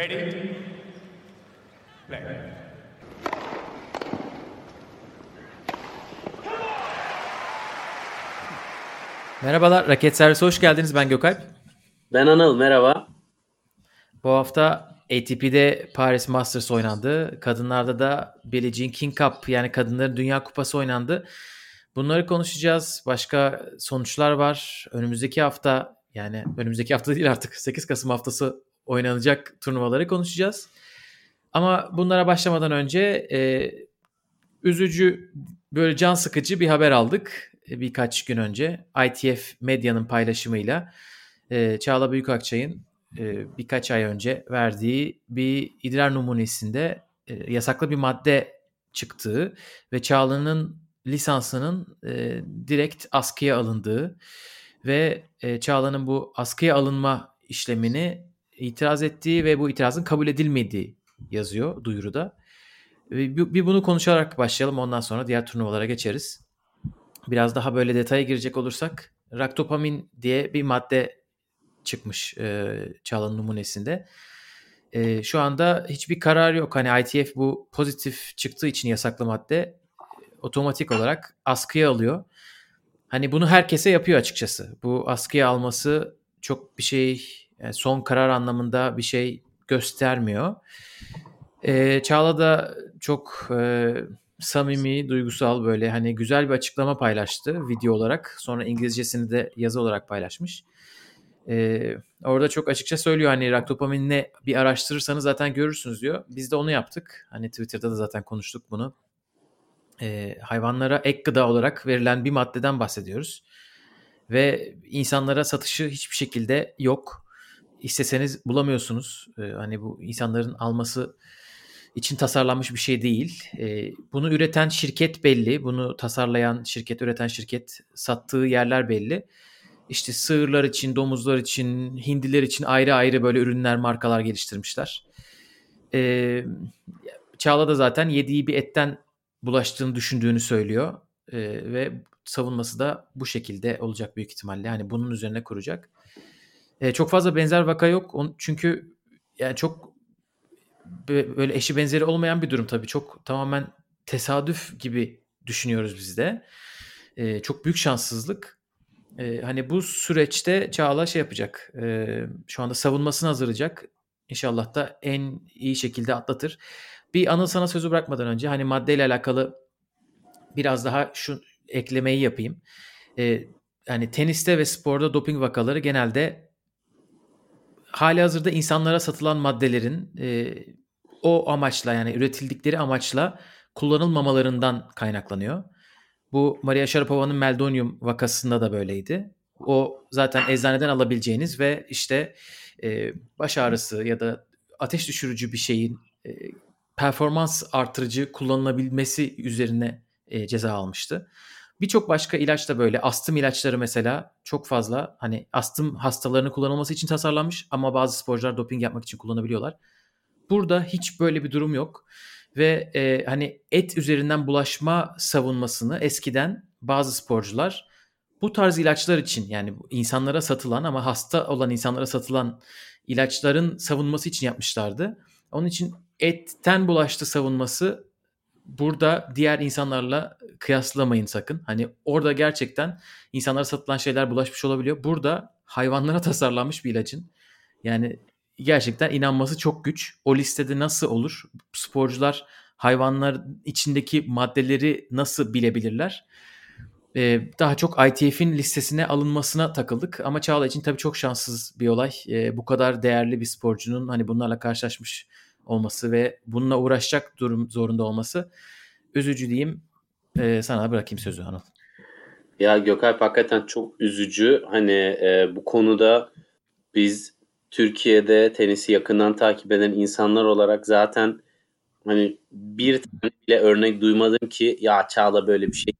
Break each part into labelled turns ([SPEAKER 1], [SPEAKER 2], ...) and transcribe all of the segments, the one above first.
[SPEAKER 1] Ready? Play.
[SPEAKER 2] Merhabalar, Raket Servisi hoş geldiniz. Ben Gökalp.
[SPEAKER 3] Ben Anıl, merhaba.
[SPEAKER 2] Bu hafta ATP'de Paris Masters oynandı. Kadınlarda da Billie Jean King Cup yani Kadınların Dünya Kupası oynandı. Bunları konuşacağız. Başka sonuçlar var. Önümüzdeki hafta yani önümüzdeki hafta değil artık 8 Kasım haftası oynanacak turnuvaları konuşacağız. Ama bunlara başlamadan önce e, üzücü böyle can sıkıcı bir haber aldık e, birkaç gün önce. ITF Medya'nın paylaşımıyla e, Çağla Büyükakçay'ın e, birkaç ay önce verdiği bir idrar numunesinde e, yasaklı bir madde çıktığı ve Çağla'nın lisansının e, direkt askıya alındığı ve e, Çağla'nın bu askıya alınma işlemini itiraz ettiği ve bu itirazın kabul edilmediği yazıyor duyuruda. Bir, bunu konuşarak başlayalım ondan sonra diğer turnuvalara geçeriz. Biraz daha böyle detaya girecek olursak raktopamin diye bir madde çıkmış e, Çağla'nın numunesinde. E, şu anda hiçbir karar yok. Hani ITF bu pozitif çıktığı için yasaklı madde otomatik olarak askıya alıyor. Hani bunu herkese yapıyor açıkçası. Bu askıya alması çok bir şey son karar anlamında bir şey göstermiyor. E, Çağla da çok e, samimi, duygusal böyle hani güzel bir açıklama paylaştı video olarak. Sonra İngilizcesini de yazı olarak paylaşmış. Ee, orada çok açıkça söylüyor hani raktopamin ne bir araştırırsanız zaten görürsünüz diyor. Biz de onu yaptık. Hani Twitter'da da zaten konuştuk bunu. Ee, hayvanlara ek gıda olarak verilen bir maddeden bahsediyoruz. Ve insanlara satışı hiçbir şekilde yok. İsteseniz bulamıyorsunuz. Ee, hani bu insanların alması için tasarlanmış bir şey değil. Ee, bunu üreten şirket belli. Bunu tasarlayan şirket, üreten şirket sattığı yerler belli işte sığırlar için, domuzlar için, hindiler için ayrı ayrı böyle ürünler, markalar geliştirmişler. Ee, Çağla da zaten yediği bir etten bulaştığını düşündüğünü söylüyor. Ve savunması da bu şekilde olacak büyük ihtimalle. Hani bunun üzerine kuracak. Ee, çok fazla benzer vaka yok. Çünkü yani çok böyle eşi benzeri olmayan bir durum tabii. Çok tamamen tesadüf gibi düşünüyoruz biz de. Ee, çok büyük şanssızlık. Ee, hani bu süreçte Çağla şey yapacak. E, şu anda savunmasını hazırlayacak. İnşallah da en iyi şekilde atlatır. Bir Anıl sana sözü bırakmadan önce hani maddeyle alakalı biraz daha şu eklemeyi yapayım. E, hani teniste ve sporda doping vakaları genelde hali hazırda insanlara satılan maddelerin e, o amaçla yani üretildikleri amaçla kullanılmamalarından kaynaklanıyor. Bu Maria Sharapova'nın Meldonium vakasında da böyleydi. O zaten eczaneden alabileceğiniz ve işte e, baş ağrısı ya da ateş düşürücü bir şeyin e, performans artırıcı kullanılabilmesi üzerine e, ceza almıştı. Birçok başka ilaç da böyle. Astım ilaçları mesela çok fazla hani astım hastalarını kullanılması için tasarlanmış ama bazı sporcular doping yapmak için kullanabiliyorlar. Burada hiç böyle bir durum yok ve e, hani et üzerinden bulaşma savunmasını eskiden bazı sporcular bu tarz ilaçlar için yani insanlara satılan ama hasta olan insanlara satılan ilaçların savunması için yapmışlardı. Onun için etten bulaştı savunması burada diğer insanlarla kıyaslamayın sakın. Hani orada gerçekten insanlara satılan şeyler bulaşmış olabiliyor. Burada hayvanlara tasarlanmış bir ilacın yani gerçekten inanması çok güç. O listede nasıl olur? Sporcular hayvanlar içindeki maddeleri nasıl bilebilirler? Ee, daha çok ITF'in listesine alınmasına takıldık ama Çağla için tabii çok şanssız bir olay. Ee, bu kadar değerli bir sporcunun hani bunlarla karşılaşmış olması ve bununla uğraşacak durum zorunda olması üzücü diyeyim. Ee, sana bırakayım sözü Anıl.
[SPEAKER 3] Ya Gökalp hakikaten çok üzücü. Hani e, bu konuda biz Türkiye'de tenisi yakından takip eden insanlar olarak zaten hani bir tane bile örnek duymadım ki ya Çağla böyle bir şey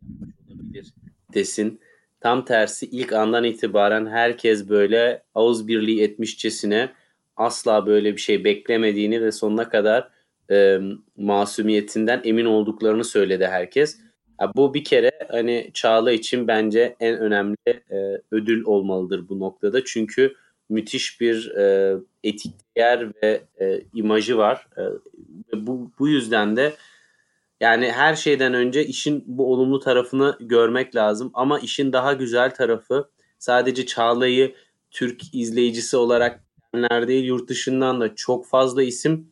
[SPEAKER 3] olabilir desin. Tam tersi ilk andan itibaren herkes böyle ağız birliği etmişçesine asla böyle bir şey beklemediğini ve sonuna kadar e, masumiyetinden emin olduklarını söyledi herkes. Ya bu bir kere hani Çağla için bence en önemli e, ödül olmalıdır bu noktada. Çünkü müthiş bir e, etik değer ve e, imajı var. E, bu, bu yüzden de yani her şeyden önce işin bu olumlu tarafını görmek lazım. Ama işin daha güzel tarafı sadece Çağla'yı Türk izleyicisi olarak değil yurt dışından da çok fazla isim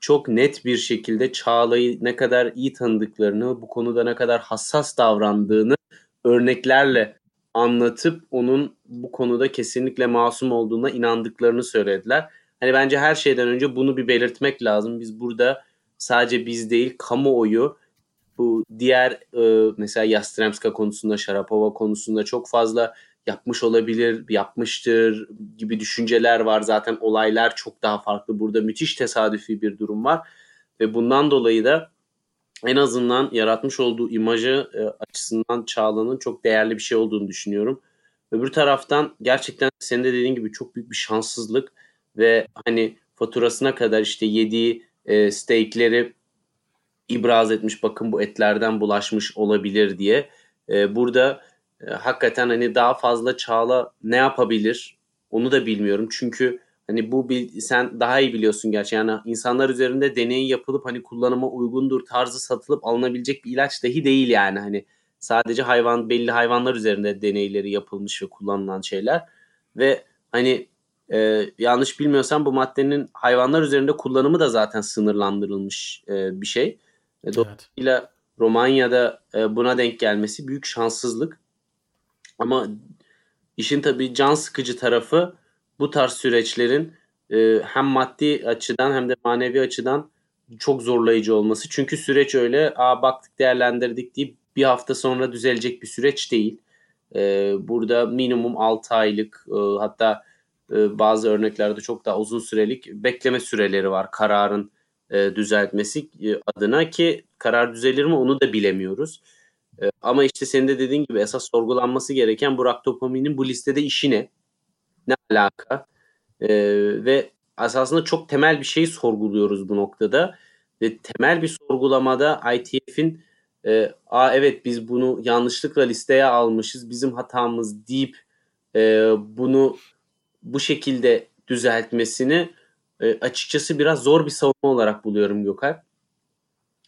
[SPEAKER 3] çok net bir şekilde Çağla'yı ne kadar iyi tanıdıklarını, bu konuda ne kadar hassas davrandığını örneklerle anlatıp onun bu konuda kesinlikle masum olduğuna inandıklarını söylediler. Hani bence her şeyden önce bunu bir belirtmek lazım. Biz burada sadece biz değil kamuoyu bu diğer e, mesela Yastremska konusunda, Sharapova konusunda çok fazla yapmış olabilir, yapmıştır gibi düşünceler var. Zaten olaylar çok daha farklı. Burada müthiş tesadüfi bir durum var. Ve bundan dolayı da en azından yaratmış olduğu imajı e, açısından Çağla'nın çok değerli bir şey olduğunu düşünüyorum. Öbür taraftan gerçekten senin de dediğin gibi çok büyük bir şanssızlık ve hani faturasına kadar işte yediği e, steakleri ibraz etmiş bakın bu etlerden bulaşmış olabilir diye. E, burada e, hakikaten hani daha fazla Çağla ne yapabilir onu da bilmiyorum. Çünkü hani bu sen daha iyi biliyorsun gerçi yani insanlar üzerinde deney yapılıp hani kullanıma uygundur tarzı satılıp alınabilecek bir ilaç dahi değil yani hani sadece hayvan belli hayvanlar üzerinde deneyleri yapılmış ve kullanılan şeyler ve hani e, yanlış bilmiyorsam bu maddenin hayvanlar üzerinde kullanımı da zaten sınırlandırılmış e, bir şey. E, dolayısıyla evet. Romanya'da e, buna denk gelmesi büyük şanssızlık. Ama işin tabii can sıkıcı tarafı bu tarz süreçlerin e, hem maddi açıdan hem de manevi açıdan çok zorlayıcı olması. Çünkü süreç öyle Aa, baktık değerlendirdik deyip bir hafta sonra düzelecek bir süreç değil. E, burada minimum 6 aylık e, hatta e, bazı örneklerde çok daha uzun sürelik bekleme süreleri var kararın e, düzeltmesi e, adına ki karar düzelir mi onu da bilemiyoruz. E, ama işte senin de dediğin gibi esas sorgulanması gereken Burak Topami'nin bu listede işi ne? Ne alaka? E, ve esasında çok temel bir şeyi sorguluyoruz bu noktada. Ve temel bir sorgulamada ITF'in e, Aa evet biz bunu yanlışlıkla listeye almışız bizim hatamız deyip e, bunu bu şekilde düzeltmesini e, açıkçası biraz zor bir savunma olarak buluyorum Gökalp.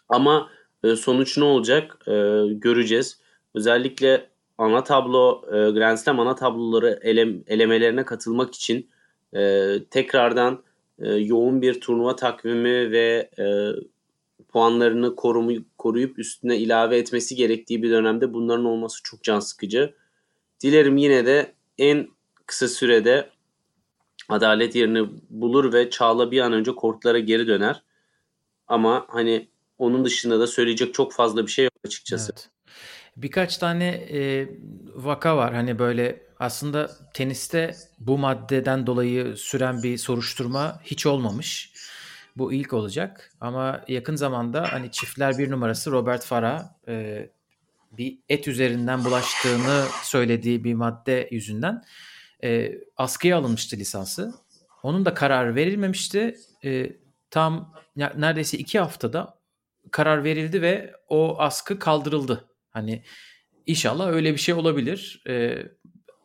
[SPEAKER 3] Ama e, sonuç ne olacak e, göreceğiz. Özellikle ana tablo, e, Grand Slam ana tabloları elem, elemelerine katılmak için e, tekrardan e, yoğun bir turnuva takvimi ve puanlarını korumu, koruyup üstüne ilave etmesi gerektiği bir dönemde bunların olması çok can sıkıcı. Dilerim yine de en kısa sürede adalet yerini bulur ve Çağla bir an önce kortlara geri döner. Ama hani onun dışında da söyleyecek çok fazla bir şey yok açıkçası. Evet.
[SPEAKER 2] Birkaç tane e, vaka var. Hani böyle aslında teniste bu maddeden dolayı süren bir soruşturma hiç olmamış. Bu ilk olacak. Ama yakın zamanda hani çiftler bir numarası Robert Farah e, bir et üzerinden bulaştığını söylediği bir madde yüzünden e, askıya alınmıştı lisansı. Onun da kararı verilmemişti. E, tam neredeyse iki haftada karar verildi ve o askı kaldırıldı. Hani inşallah öyle bir şey olabilir. E,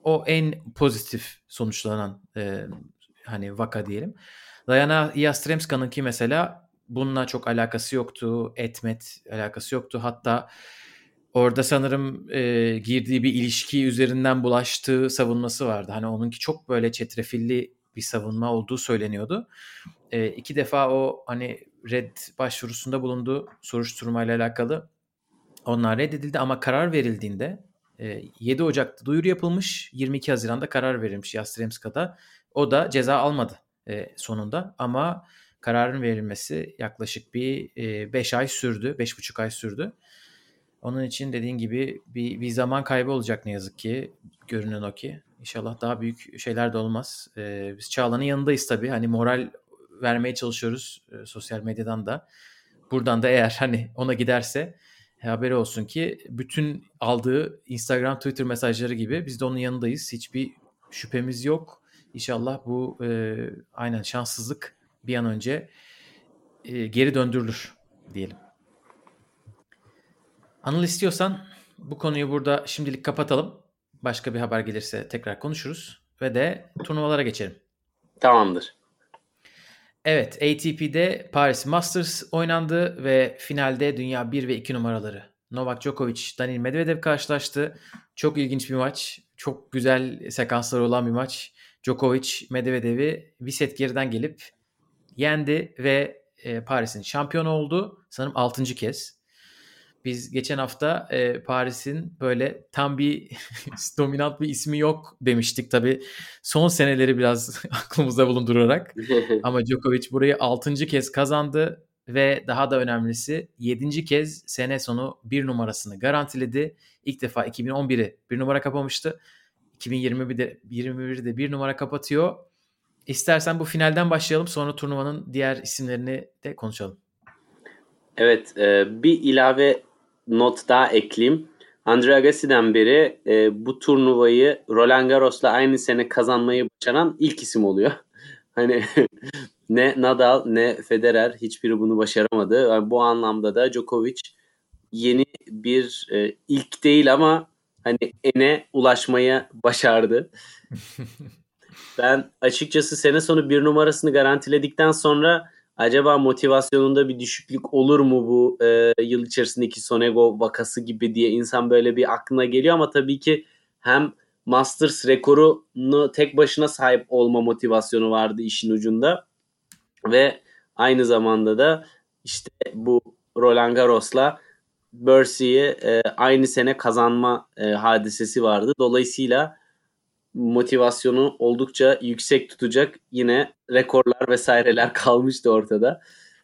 [SPEAKER 2] o en pozitif sonuçlanan e, hani vaka diyelim. Diana Yastremska'nınki mesela bununla çok alakası yoktu. Etmet alakası yoktu. Hatta orada sanırım e, girdiği bir ilişki üzerinden bulaştığı savunması vardı. Hani onunki çok böyle çetrefilli bir savunma olduğu söyleniyordu. E, iki defa o hani red başvurusunda bulundu soruşturmayla alakalı. Onlar reddedildi ama karar verildiğinde e, 7 Ocak'ta duyuru yapılmış. 22 Haziran'da karar verilmiş Yastremska'da. O da ceza almadı e, sonunda ama kararın verilmesi yaklaşık bir 5 e, ay sürdü. 5,5 ay sürdü. Onun için dediğin gibi bir, bir zaman kaybı olacak ne yazık ki. Görünen o ki. İnşallah daha büyük şeyler de olmaz. Ee, biz Çağla'nın yanındayız tabii. Hani moral vermeye çalışıyoruz e, sosyal medyadan da. Buradan da eğer hani ona giderse haberi olsun ki bütün aldığı Instagram, Twitter mesajları gibi biz de onun yanındayız. Hiçbir şüphemiz yok. İnşallah bu e, aynen şanssızlık bir an önce e, geri döndürülür diyelim. Anıl istiyorsan bu konuyu burada şimdilik kapatalım. Başka bir haber gelirse tekrar konuşuruz. ve de turnuvalara geçelim.
[SPEAKER 3] Tamamdır.
[SPEAKER 2] Evet ATP'de Paris Masters oynandı ve finalde dünya 1 ve 2 numaraları Novak Djokovic, Daniil Medvedev karşılaştı. Çok ilginç bir maç. Çok güzel sekansları olan bir maç. Djokovic Medvedev'i bir set geriden gelip yendi ve e, Paris'in şampiyonu oldu. Sanırım 6. kez. Biz geçen hafta e, Paris'in böyle tam bir dominant bir ismi yok demiştik tabii. Son seneleri biraz aklımızda bulundurarak. Ama Djokovic burayı 6. kez kazandı ve daha da önemlisi 7. kez sene sonu bir numarasını garantiledi. İlk defa 2011'i bir numara kapamıştı. 2021'de 21'de bir numara kapatıyor. İstersen bu finalden başlayalım sonra turnuvanın diğer isimlerini de konuşalım.
[SPEAKER 3] Evet e, bir ilave not daha ekleyeyim. Andre Agassi'den beri e, bu turnuvayı Roland Garros'la aynı sene kazanmayı başaran ilk isim oluyor. Hani ne Nadal ne Federer hiçbiri bunu başaramadı. Yani bu anlamda da Djokovic yeni bir e, ilk değil ama hani ene ulaşmaya başardı. ben açıkçası sene sonu bir numarasını garantiledikten sonra acaba motivasyonunda bir düşüklük olur mu bu e, yıl içerisindeki Sonego vakası gibi diye insan böyle bir aklına geliyor ama tabii ki hem Masters rekorunu tek başına sahip olma motivasyonu vardı işin ucunda ve aynı zamanda da işte bu Roland Garros'la Bercy'yi e, aynı sene kazanma e, hadisesi vardı. Dolayısıyla motivasyonu oldukça yüksek tutacak yine rekorlar vesaireler kalmıştı ortada.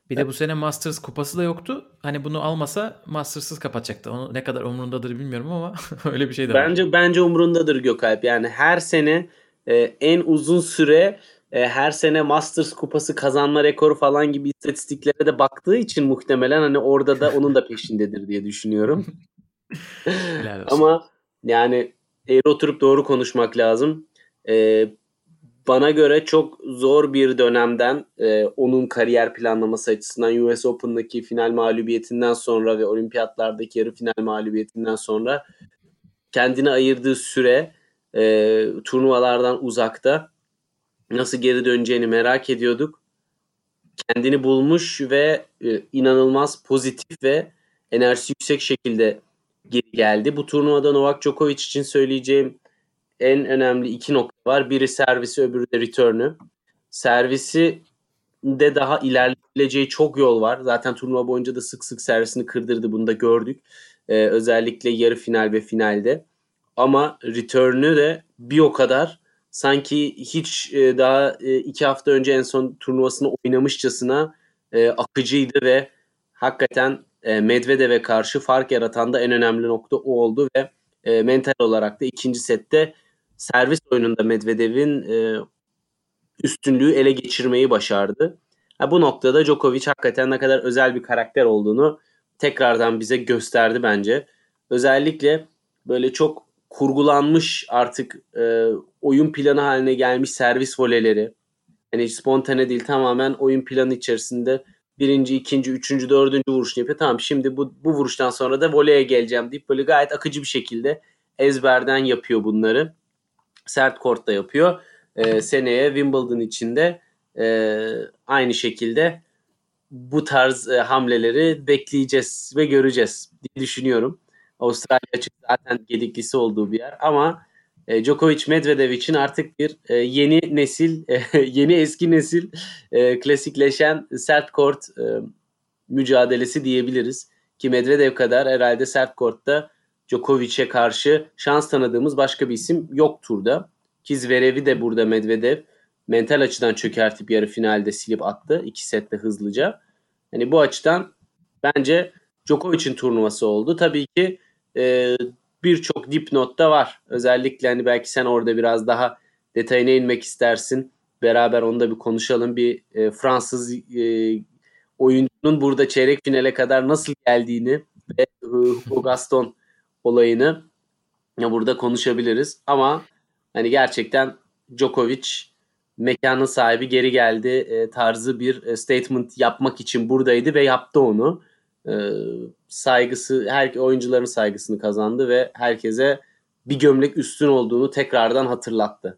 [SPEAKER 2] Bir de bu sene Masters kupası da yoktu. Hani bunu almasa Masters'sız kapatacaktı. Onu ne kadar umurundadır bilmiyorum ama öyle bir şey de
[SPEAKER 3] var. Bence bence umurundadır Gökalp. Yani her sene e, en uzun süre e, her sene Masters kupası kazanma rekoru falan gibi istatistiklere de baktığı için muhtemelen hani orada da onun da peşindedir diye düşünüyorum. Ama yani eğri oturup doğru konuşmak lazım. E, bana göre çok zor bir dönemden e, onun kariyer planlaması açısından US Open'daki final mağlubiyetinden sonra ve olimpiyatlardaki yarı final mağlubiyetinden sonra kendine ayırdığı süre e, turnuvalardan uzakta nasıl geri döneceğini merak ediyorduk. Kendini bulmuş ve e, inanılmaz pozitif ve enerjisi yüksek şekilde geri geldi. Bu turnuvada Novak Djokovic için söyleyeceğim en önemli iki nokta var. Biri servisi, öbürü de return'ü. Servisi de daha ilerleyebileceği çok yol var. Zaten turnuva boyunca da sık sık servisini kırdırdı. Bunu da gördük. Ee, özellikle yarı final ve finalde. Ama return'ü de bir o kadar sanki hiç e, daha e, iki hafta önce en son turnuvasını oynamışçasına e, akıcıydı ve hakikaten e, Medvedev'e karşı fark yaratan da en önemli nokta o oldu ve e, mental olarak da ikinci sette servis oyununda Medvedev'in e, üstünlüğü ele geçirmeyi başardı. Bu noktada Djokovic hakikaten ne kadar özel bir karakter olduğunu tekrardan bize gösterdi bence. Özellikle böyle çok kurgulanmış artık oyun planı haline gelmiş servis voleleri. Yani spontane değil tamamen oyun planı içerisinde birinci, ikinci, üçüncü, dördüncü vuruşunu yapıyor. Tamam şimdi bu, bu vuruştan sonra da voleye geleceğim deyip böyle gayet akıcı bir şekilde ezberden yapıyor bunları. Sert kortta yapıyor. Ee, seneye Wimbledon içinde e, aynı şekilde bu tarz e, hamleleri bekleyeceğiz ve göreceğiz diye düşünüyorum. Avustralya açık zaten gediklisi olduğu bir yer ama e, Djokovic Medvedev için artık bir e, yeni nesil, e, yeni eski nesil e, klasikleşen sert kort mücadelesi diyebiliriz. Ki Medvedev kadar herhalde sert kortta Djokovic'e karşı şans tanıdığımız başka bir isim yok turda. Ki Zverev'i de burada Medvedev mental açıdan çökertip yarı finalde silip attı. iki sette hızlıca. Hani bu açıdan bence Djokovic'in turnuvası oldu. Tabii ki e, birçok dipnot da var. Özellikle hani belki sen orada biraz daha detayına inmek istersin. Beraber onu da bir konuşalım. Bir e, Fransız e, oyuncunun burada çeyrek finale kadar nasıl geldiğini ve e, Hugo Gaston olayını ya burada konuşabiliriz. Ama hani gerçekten Djokovic mekanın sahibi geri geldi e, tarzı bir e, statement yapmak için buradaydı ve yaptı onu. E, saygısı, her oyuncuların saygısını kazandı ve herkese bir gömlek üstün olduğunu tekrardan hatırlattı.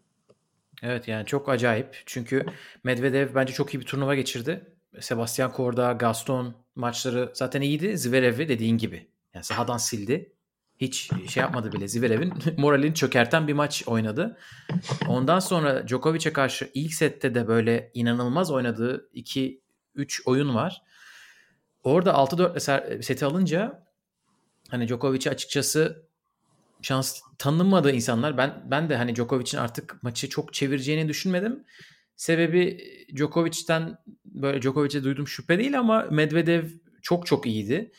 [SPEAKER 2] Evet yani çok acayip. Çünkü Medvedev bence çok iyi bir turnuva geçirdi. Sebastian Korda, Gaston maçları zaten iyiydi. Zverev'i dediğin gibi. Yani sahadan sildi. Hiç şey yapmadı bile. Zverev'in moralini çökerten bir maç oynadı. Ondan sonra Djokovic'e karşı ilk sette de böyle inanılmaz oynadığı 2-3 oyun var. Orada 6-4 seti alınca hani Djokovic'i açıkçası şans tanınmadığı insanlar ben ben de hani Djokovic'in artık maçı çok çevireceğini düşünmedim. Sebebi Djokovic'ten böyle Djokovic'e duyduğum şüphe değil ama Medvedev çok çok iyiydi.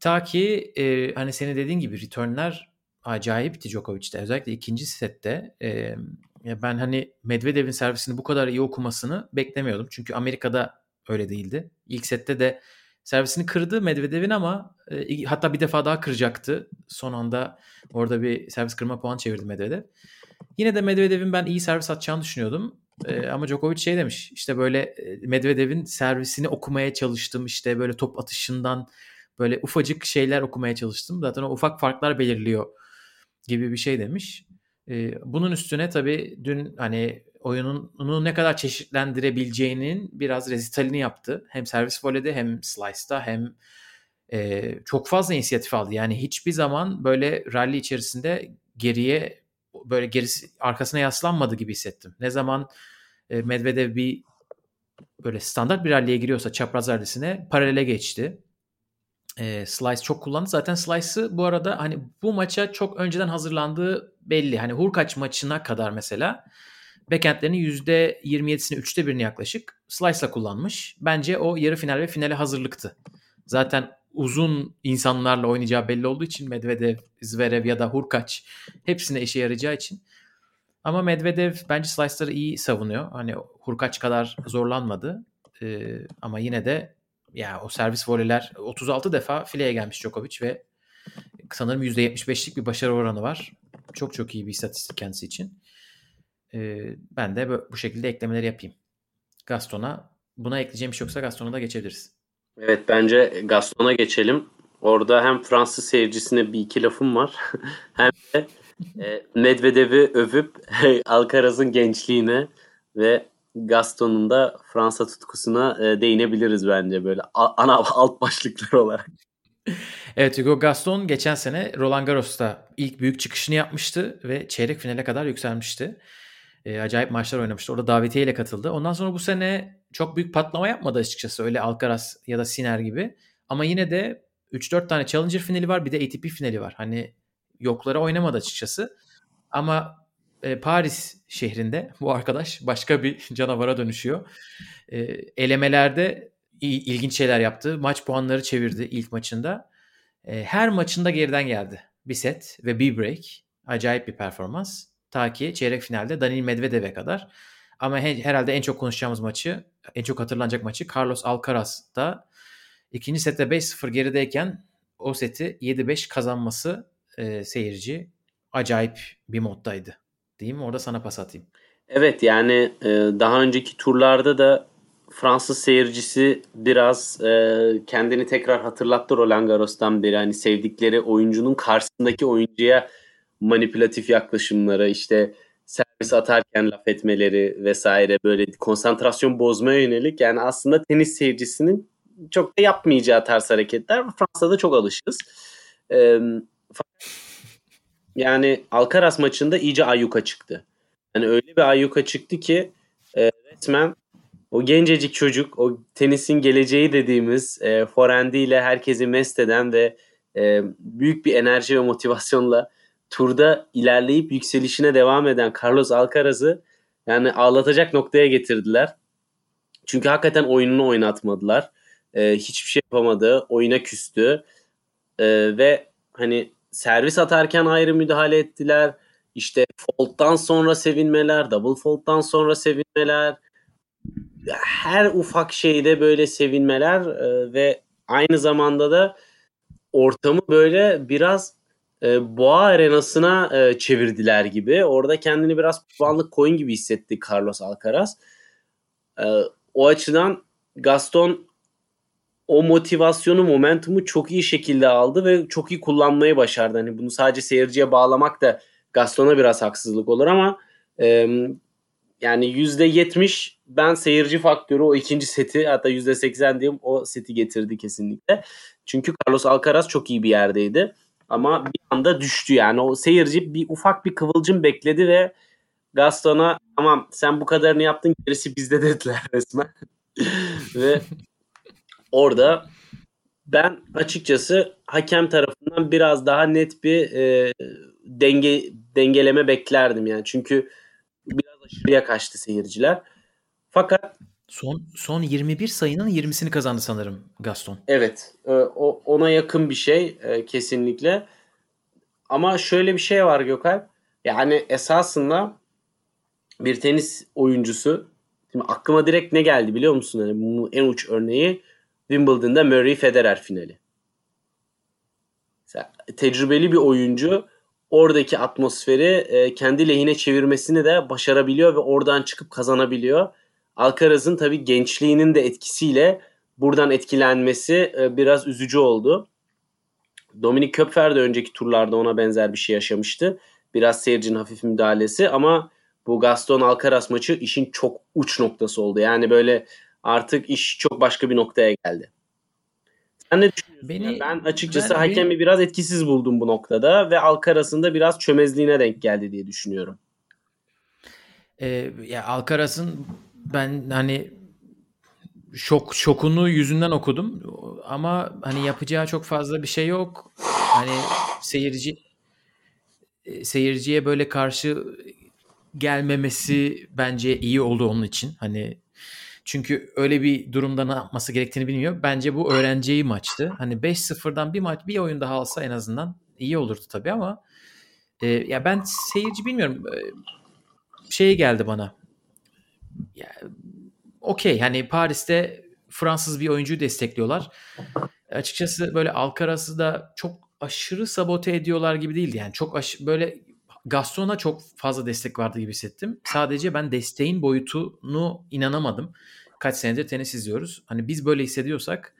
[SPEAKER 2] Ta ki e, hani senin dediğin gibi returnler acayipti Djokovic'te. Özellikle ikinci sette. E, ben hani Medvedev'in servisini bu kadar iyi okumasını beklemiyordum. Çünkü Amerika'da öyle değildi. İlk sette de servisini kırdı Medvedev'in ama e, hatta bir defa daha kıracaktı. Son anda orada bir servis kırma puan çevirdi Medvedev. Yine de Medvedev'in ben iyi servis atacağını düşünüyordum. E, ama Djokovic şey demiş işte böyle e, Medvedev'in servisini okumaya çalıştım. İşte böyle top atışından böyle ufacık şeyler okumaya çalıştım. Zaten o ufak farklar belirliyor gibi bir şey demiş. E, bunun üstüne tabii dün hani oyununu ne kadar çeşitlendirebileceğinin biraz rezitalini yaptı. Hem servis voleyde hem slice'da hem e, çok fazla inisiyatif aldı. Yani hiçbir zaman böyle rally içerisinde geriye böyle gerisi arkasına yaslanmadı gibi hissettim. Ne zaman e, Medvedev bir böyle standart bir rally'e giriyorsa çapraz rally'sine paralele geçti. E, Slice çok kullandı. Zaten Slice'ı bu arada hani bu maça çok önceden hazırlandığı belli. Hani Hurkaç maçına kadar mesela backendlerinin %27'sini, üçte birini yaklaşık Slice'la kullanmış. Bence o yarı final ve finale hazırlıktı. Zaten uzun insanlarla oynayacağı belli olduğu için Medvedev, Zverev ya da Hurkaç hepsine işe yarayacağı için. Ama Medvedev bence slice'ları iyi savunuyor. Hani Hurkaç kadar zorlanmadı. Ee, ama yine de ya o servis voleyler 36 defa fileye gelmiş Djokovic ve sanırım %75'lik bir başarı oranı var. Çok çok iyi bir istatistik kendisi için. Ben de bu şekilde eklemeleri yapayım. Gaston'a buna ekleyeceğim bir şey yoksa Gaston'a da geçebiliriz.
[SPEAKER 3] Evet bence Gaston'a geçelim. Orada hem Fransız seyircisine bir iki lafım var. hem de e, Medvedev'i övüp Alcaraz'ın gençliğine ve Gaston'un da Fransa tutkusuna e, değinebiliriz bence böyle ana alt başlıklar olarak.
[SPEAKER 2] Evet Hugo Gaston geçen sene Roland Garros'ta ilk büyük çıkışını yapmıştı ve çeyrek finale kadar yükselmişti. E, acayip maçlar oynamıştı. Orada davetiye ile katıldı. Ondan sonra bu sene çok büyük patlama yapmadı açıkçası öyle Alcaraz ya da Sinner gibi. Ama yine de 3-4 tane Challenger finali var bir de ATP finali var. Hani yoklara oynamadı açıkçası. Ama e, Paris şehrinde bu arkadaş başka bir canavara dönüşüyor. E, elemelerde ilginç şeyler yaptı. Maç puanları çevirdi ilk maçında. E, her maçında geriden geldi. Bir set ve bir break. Acayip bir performans. Ta ki çeyrek finalde Daniil Medvedev'e kadar. Ama he, herhalde en çok konuşacağımız maçı, en çok hatırlanacak maçı Carlos Alcaraz'da ikinci sette 5-0 gerideyken o seti 7-5 kazanması e, seyirci acayip bir moddaydı. Mi? Orada sana pas atayım.
[SPEAKER 3] Evet yani e, daha önceki turlarda da Fransız seyircisi biraz e, kendini tekrar hatırlattı Roland Garros'tan beri. Hani sevdikleri oyuncunun karşısındaki oyuncuya manipülatif yaklaşımları işte servis atarken laf etmeleri vesaire böyle konsantrasyon bozmaya yönelik yani aslında tenis seyircisinin çok da yapmayacağı tarz hareketler Fransa'da çok alışırız. Ee, yani Alcaraz maçında iyice ayyuka çıktı. Yani öyle bir ayyuka çıktı ki resmen o gencecik çocuk, o tenisin geleceği dediğimiz e, forendiyle herkesi mest eden ve e, büyük bir enerji ve motivasyonla turda ilerleyip yükselişine devam eden Carlos Alcaraz'ı yani ağlatacak noktaya getirdiler. Çünkü hakikaten oyununu oynatmadılar. Ee, hiçbir şey yapamadı. Oyuna küstü. Ee, ve hani servis atarken ayrı müdahale ettiler. İşte fault'tan sonra sevinmeler, double fault'tan sonra sevinmeler. Her ufak şeyde böyle sevinmeler e, ve aynı zamanda da ortamı böyle biraz e, boğa arenasına e, çevirdiler gibi. Orada kendini biraz kurbanlık koyun gibi hissetti Carlos Alcaraz. E, o açıdan Gaston o motivasyonu, momentumu çok iyi şekilde aldı ve çok iyi kullanmayı başardı. Hani bunu sadece seyirciye bağlamak da Gaston'a biraz haksızlık olur ama e, yani %70 ben seyirci faktörü o ikinci seti hatta %80 diyeyim o seti getirdi kesinlikle. Çünkü Carlos Alcaraz çok iyi bir yerdeydi. Ama bir anda düştü yani. O seyirci bir ufak bir kıvılcım bekledi ve Gaston'a tamam sen bu kadarını yaptın gerisi bizde dediler resmen. ve orada ben açıkçası hakem tarafından biraz daha net bir e, denge dengeleme beklerdim yani. Çünkü biraz aşırıya kaçtı seyirciler. Fakat
[SPEAKER 2] son son 21 sayının 20'sini kazandı sanırım Gaston.
[SPEAKER 3] Evet, e, o ona yakın bir şey e, kesinlikle. Ama şöyle bir şey var Gökhan. Yani esasında bir tenis oyuncusu şimdi aklıma direkt ne geldi biliyor musun? Yani en uç örneği Wimbledon'da Murray Federer finali. Mesela tecrübeli bir oyuncu oradaki atmosferi e, kendi lehine çevirmesini de başarabiliyor ve oradan çıkıp kazanabiliyor. Alcaraz'ın tabii gençliğinin de etkisiyle buradan etkilenmesi e, biraz üzücü oldu. Dominik Köpfer de önceki turlarda ona benzer bir şey yaşamıştı. Biraz seyircinin hafif müdahalesi ama bu Gaston Alcaraz maçı işin çok uç noktası oldu. Yani böyle artık iş çok başka bir noktaya geldi. Sen ne düşünüyorsun? Beni, yani ben açıkçası ben, hakemi beni... biraz etkisiz buldum bu noktada ve Alcaraz'ın da biraz çömezliğine denk geldi diye düşünüyorum.
[SPEAKER 2] Ee, ya Alcaraz'ın ben hani şok şokunu yüzünden okudum ama hani yapacağı çok fazla bir şey yok. Hani seyirci e, seyirciye böyle karşı gelmemesi bence iyi oldu onun için. Hani çünkü öyle bir durumda ne yapması gerektiğini bilmiyor. Bence bu öğreneceği maçtı. Hani 5-0'dan bir maç bir oyun daha alsa en azından iyi olurdu tabii ama e, ya ben seyirci bilmiyorum. E, şey geldi bana. Ya, okey hani Paris'te Fransız bir oyuncuyu destekliyorlar. Açıkçası böyle Alcaraz'ı da çok aşırı sabote ediyorlar gibi değildi. Yani çok aş- böyle Gaston'a çok fazla destek vardı gibi hissettim. Sadece ben desteğin boyutunu inanamadım. Kaç senedir tenis izliyoruz. Hani biz böyle hissediyorsak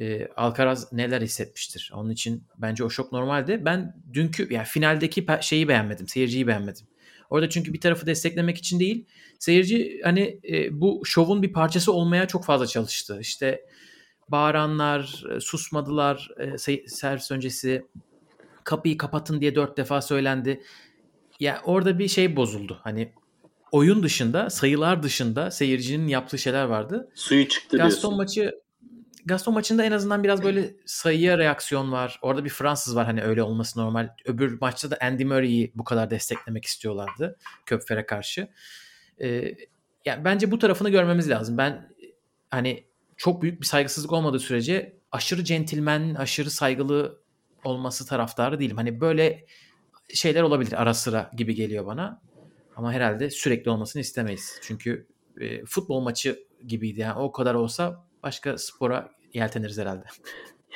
[SPEAKER 2] e, Alcaraz neler hissetmiştir. Onun için bence o şok normaldi. Ben dünkü yani finaldeki şeyi beğenmedim. Seyirciyi beğenmedim. Orada çünkü bir tarafı desteklemek için değil. Seyirci hani e, bu şovun bir parçası olmaya çok fazla çalıştı. İşte bağıranlar, e, susmadılar, e, servis öncesi kapıyı kapatın diye dört defa söylendi. Ya orada bir şey bozuldu. Hani oyun dışında, sayılar dışında seyircinin yaptığı şeyler vardı.
[SPEAKER 3] Suyu çıktı
[SPEAKER 2] Gaston
[SPEAKER 3] diyorsun.
[SPEAKER 2] maçı Gaston maçında en azından biraz böyle sayıya reaksiyon var. Orada bir Fransız var hani öyle olması normal. Öbür maçta da Andy Murray'i bu kadar desteklemek istiyorlardı Köpfer'e karşı. Ee, yani bence bu tarafını görmemiz lazım. Ben hani çok büyük bir saygısızlık olmadığı sürece aşırı centilmen, aşırı saygılı olması taraftarı değilim. Hani böyle şeyler olabilir ara sıra gibi geliyor bana. Ama herhalde sürekli olmasını istemeyiz. Çünkü e, futbol maçı gibiydi. Yani o kadar olsa başka spora yelteniriz herhalde.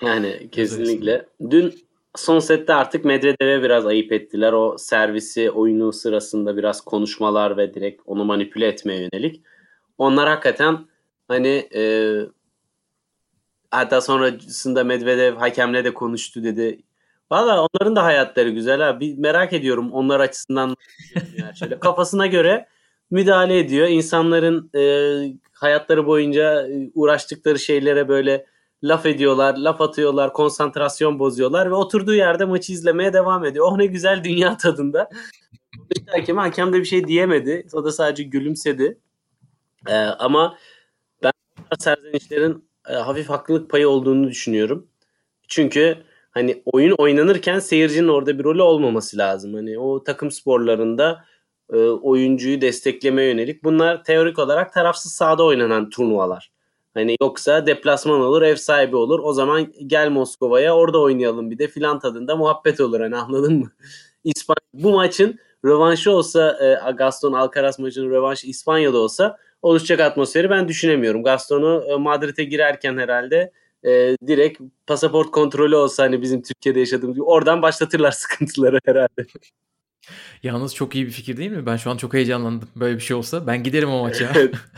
[SPEAKER 3] Yani kesinlikle. Dün son sette artık Medvedev'e biraz ayıp ettiler. O servisi oyunu sırasında biraz konuşmalar ve direkt onu manipüle etmeye yönelik. Onlar hakikaten hani e, hatta sonrasında Medvedev hakemle de konuştu dedi. Valla onların da hayatları güzel ha. Bir merak ediyorum onlar açısından yani şöyle kafasına göre müdahale ediyor. İnsanların e, hayatları boyunca e, uğraştıkları şeylere böyle laf ediyorlar, laf atıyorlar, konsantrasyon bozuyorlar ve oturduğu yerde maçı izlemeye devam ediyor. Oh ne güzel dünya tadında. Hakem hakem de bir şey diyemedi. O da sadece gülümsedi. Ee, ama ben serzenişlerin e, hafif haklılık payı olduğunu düşünüyorum. Çünkü hani oyun oynanırken seyircinin orada bir rolü olmaması lazım. Hani o takım sporlarında e, oyuncuyu destekleme yönelik. Bunlar teorik olarak tarafsız sahada oynanan turnuvalar. Hani yoksa deplasman olur, ev sahibi olur. O zaman gel Moskova'ya orada oynayalım bir de filan tadında muhabbet olur hani anladın mı? İspanya bu maçın rövanşı olsa e, Gaston Alcaraz maçının rövanşı İspanya'da olsa oluşacak atmosferi ben düşünemiyorum. Gaston'u e, Madrid'e girerken herhalde e, direkt pasaport kontrolü olsa hani bizim Türkiye'de yaşadığımız gibi oradan başlatırlar sıkıntıları herhalde.
[SPEAKER 2] Yalnız çok iyi bir fikir değil mi? Ben şu an çok heyecanlandım. Böyle bir şey olsa ben giderim o maça.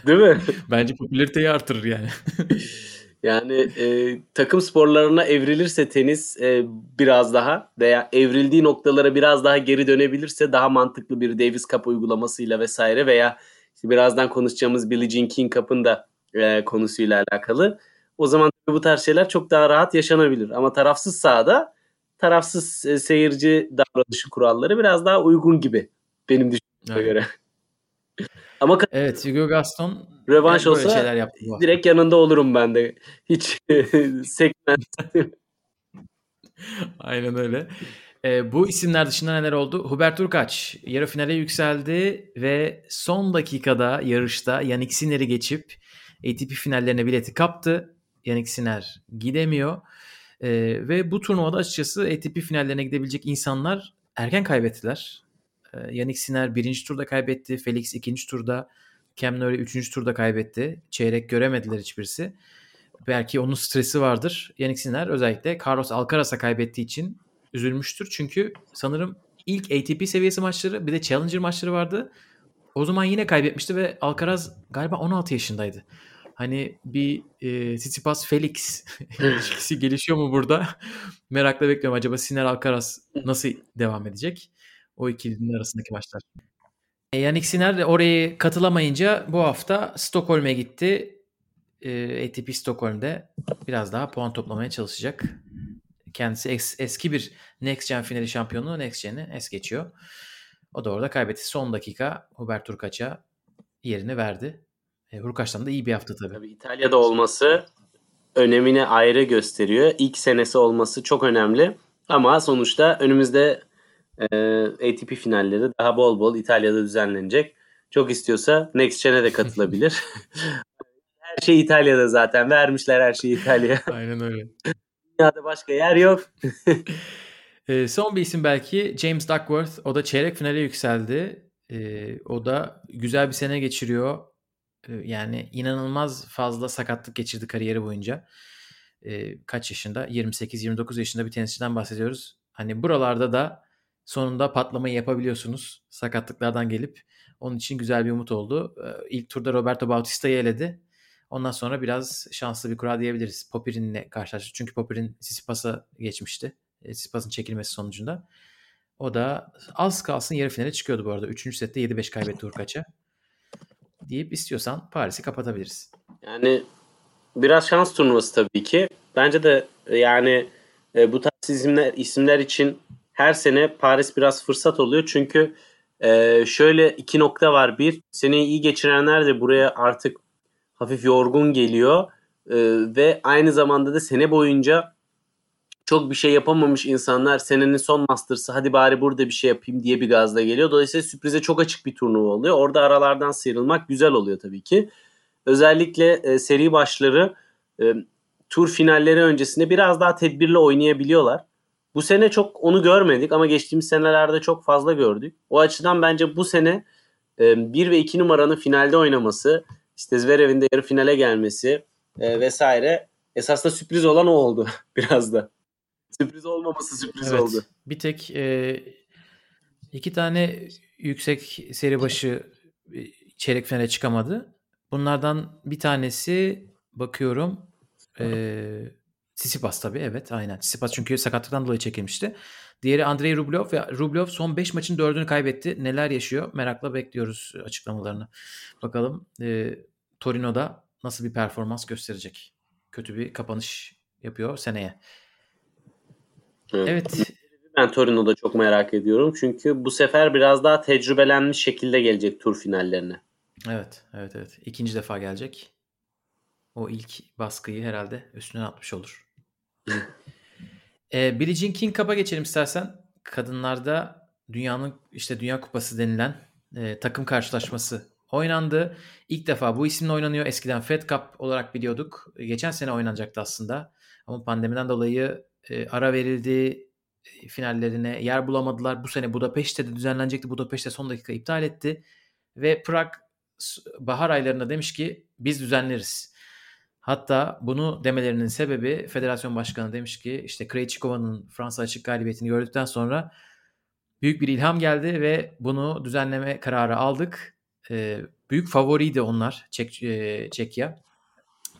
[SPEAKER 3] değil mi?
[SPEAKER 2] Bence popülariteyi artırır yani.
[SPEAKER 3] yani e, takım sporlarına evrilirse tenis e, biraz daha veya evrildiği noktalara biraz daha geri dönebilirse daha mantıklı bir Davis Cup uygulamasıyla vesaire veya İşte birazdan konuşacağımız Billie Jean King Cup'ın da e, konusuyla alakalı. O zaman bu tarz şeyler çok daha rahat yaşanabilir. Ama tarafsız sahada tarafsız e, seyirci davranışı kuralları biraz daha uygun gibi benim düşünceme
[SPEAKER 2] Evet.
[SPEAKER 3] göre. Ama
[SPEAKER 2] Evet Hugo Gaston
[SPEAKER 3] Rövanş
[SPEAKER 2] yani
[SPEAKER 3] olsa
[SPEAKER 2] şeyler yaptı bu
[SPEAKER 3] direkt yanında olurum ben de. Hiç sekmez.
[SPEAKER 2] Aynen öyle. Ee, bu isimler dışında neler oldu? Hubert Urkaç yarı finale yükseldi ve son dakikada yarışta Yannick Sinner'i geçip ATP finallerine bileti kaptı. Yannick Sinner gidemiyor. Ee, ve bu turnuvada açıkçası ATP finallerine gidebilecek insanlar erken kaybettiler. Ee, Yannick Sinner birinci turda kaybetti. Felix ikinci turda. Cam Norrie üçüncü turda kaybetti. Çeyrek göremediler hiçbirisi. Belki onun stresi vardır. Yannick Sinner özellikle Carlos Alcaraz'a kaybettiği için üzülmüştür. Çünkü sanırım ilk ATP seviyesi maçları bir de Challenger maçları vardı. O zaman yine kaybetmişti ve Alcaraz galiba 16 yaşındaydı. Hani bir e, Tsitsipas Felix ilişkisi gelişiyor mu burada? Merakla bekliyorum. Acaba Sinner Alcaraz nasıl devam edecek? O ikilinin arasındaki maçlar. E, Yannick Sinner de oraya katılamayınca bu hafta Stockholm'e gitti. E, ATP Stockholm'de biraz daha puan toplamaya çalışacak. Kendisi es- eski bir Next Gen finali şampiyonu Next Gen'i es geçiyor. O da orada kaybetti. Son dakika Hubert Hurkaç'a yerini verdi. E, Hurkaç'tan da iyi bir hafta tabii.
[SPEAKER 3] Tabii İtalya'da olması önemini ayrı gösteriyor. İlk senesi olması çok önemli. Ama sonuçta önümüzde e, ATP finalleri daha bol bol İtalya'da düzenlenecek. Çok istiyorsa Next Gen'e de katılabilir. her şey İtalya'da zaten. Vermişler her şeyi İtalya'ya.
[SPEAKER 2] Aynen öyle.
[SPEAKER 3] Dünyada başka yer yok.
[SPEAKER 2] E, son bir isim belki James Duckworth. O da çeyrek finale yükseldi. E, o da güzel bir sene geçiriyor. E, yani inanılmaz fazla sakatlık geçirdi kariyeri boyunca. E, kaç yaşında? 28-29 yaşında bir tenisçiden bahsediyoruz. Hani buralarda da sonunda patlamayı yapabiliyorsunuz. Sakatlıklardan gelip. Onun için güzel bir umut oldu. E, ilk turda Roberto Bautista'yı eledi. Ondan sonra biraz şanslı bir kura diyebiliriz. Popirin'le karşılaştı. Çünkü Popirin Tsitsipas'a geçmişti. E, Tsitsipas'ın çekilmesi sonucunda. O da az kalsın yarı finale çıkıyordu bu arada. Üçüncü sette 7-5 kaybetti Urkaç'a. Deyip istiyorsan Paris'i kapatabiliriz.
[SPEAKER 3] Yani biraz şans turnuvası tabii ki. Bence de e, yani e, bu tarz isimler, isimler için her sene Paris biraz fırsat oluyor. Çünkü e, şöyle iki nokta var. Bir, seneyi iyi geçirenler de buraya artık hafif yorgun geliyor. E, ve aynı zamanda da sene boyunca çok bir şey yapamamış insanlar senenin son Masters'ı hadi bari burada bir şey yapayım diye bir gazla geliyor. Dolayısıyla sürprize çok açık bir turnuva oluyor. Orada aralardan sıyrılmak güzel oluyor tabii ki. Özellikle e, seri başları e, tur finalleri öncesinde biraz daha tedbirli oynayabiliyorlar. Bu sene çok onu görmedik ama geçtiğimiz senelerde çok fazla gördük. O açıdan bence bu sene 1 ve 2 numaranın finalde oynaması, işte Zverev'in de yarı finale gelmesi e, vesaire esas da sürpriz olan o oldu biraz da. Sürpriz olmaması sürpriz
[SPEAKER 2] Evet.
[SPEAKER 3] oldu.
[SPEAKER 2] Bir tek e, iki tane yüksek seri başı e, çeyrek finale çıkamadı. Bunlardan bir tanesi bakıyorum e, Tsitsipas tabii evet aynen. Tsitsipas çünkü sakatlıktan dolayı çekilmişti. Diğeri Andrei Rublev ve Rublev son 5 maçın 4'ünü kaybetti. Neler yaşıyor? Merakla bekliyoruz açıklamalarını. Bakalım e, Torino'da nasıl bir performans gösterecek. Kötü bir kapanış yapıyor seneye.
[SPEAKER 3] Evet.
[SPEAKER 2] Evet.
[SPEAKER 3] Ben Torino'da çok merak ediyorum. Çünkü bu sefer biraz daha tecrübelenmiş şekilde gelecek tur finallerine.
[SPEAKER 2] Evet, evet, evet. İkinci defa gelecek. O ilk baskıyı herhalde üstüne atmış olur. ee, Billie Jean King Cup'a geçelim istersen. Kadınlarda dünyanın işte Dünya Kupası denilen e, takım karşılaşması oynandı. İlk defa bu isimle oynanıyor. Eskiden Fed Cup olarak biliyorduk. Geçen sene oynanacaktı aslında. Ama pandemiden dolayı e, ara verildi. E, finallerine yer bulamadılar. Bu sene Budapeşte de düzenlenecekti. Budapeşte son dakika iptal etti. Ve Prag bahar aylarında demiş ki biz düzenleriz. Hatta bunu demelerinin sebebi federasyon başkanı demiş ki işte Krejcikova'nın Fransa açık galibiyetini gördükten sonra büyük bir ilham geldi ve bunu düzenleme kararı aldık. Ee, büyük favoriydi onlar Çek, e, Çekya.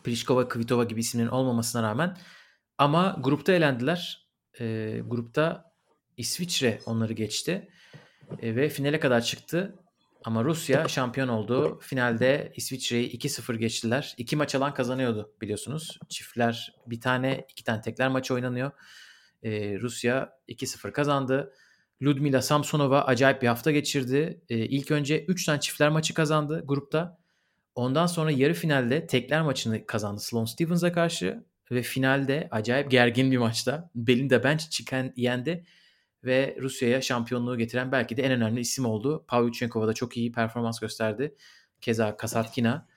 [SPEAKER 2] Pliskova, Kvitova gibi isimlerin olmamasına rağmen. Ama grupta elendiler. Ee, grupta İsviçre onları geçti. E, ve finale kadar çıktı. Ama Rusya şampiyon oldu. Finalde İsviçre'yi 2-0 geçtiler. İki maç alan kazanıyordu biliyorsunuz. Çiftler bir tane, iki tane tekler maçı oynanıyor. Ee, Rusya 2-0 kazandı. Ludmila Samsonova acayip bir hafta geçirdi. Ee, ilk önce 3 tane çiftler maçı kazandı grupta. Ondan sonra yarı finalde tekler maçını kazandı Sloane Stephens'a karşı. Ve finalde acayip gergin bir maçta Belinda Bencic yendi ve Rusya'ya şampiyonluğu getiren belki de en önemli isim oldu. Pavlyuchenkova da çok iyi performans gösterdi. Keza Kasatkina.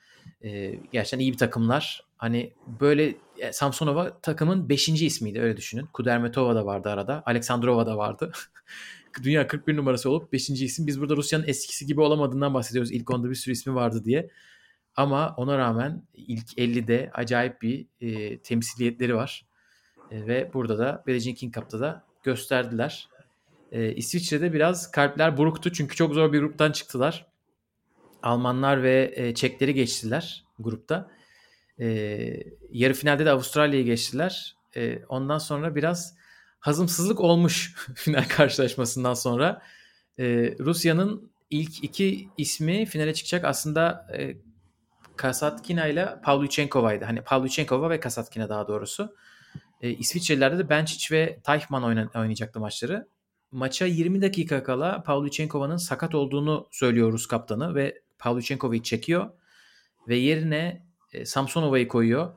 [SPEAKER 2] E, gerçekten iyi bir takımlar. Hani böyle e, Samsonova takımın 5. ismiydi öyle düşünün. Kudermetova da vardı arada. Aleksandrova da vardı. Dünya 41 numarası olup 5. isim. Biz burada Rusya'nın eskisi gibi olamadığından bahsediyoruz. İlk onda bir sürü ismi vardı diye. Ama ona rağmen ilk 50'de acayip bir e, temsiliyetleri var. E, ve burada da Billie Jean King Cup'ta da gösterdiler. E, İsviçre'de biraz kalpler buruktu çünkü çok zor bir gruptan çıktılar. Almanlar ve e, Çekleri geçtiler grupta. E, yarı finalde de Avustralya'yı geçtiler. E, ondan sonra biraz hazımsızlık olmuş final karşılaşmasından sonra. E, Rusya'nın ilk iki ismi finale çıkacak aslında e, Kasatkina ile Pavlyuchenkova'ydı. Hani Pavlyuchenkova ve Kasatkina daha doğrusu. E, İsviçrelilerde de Benčić ve Teichmann oynayacaktı maçları maça 20 dakika kala Pavlyuchenkova'nın sakat olduğunu söylüyor Rus kaptanı ve Pavlyuchenkova'yı çekiyor ve yerine e, Samsonova'yı koyuyor.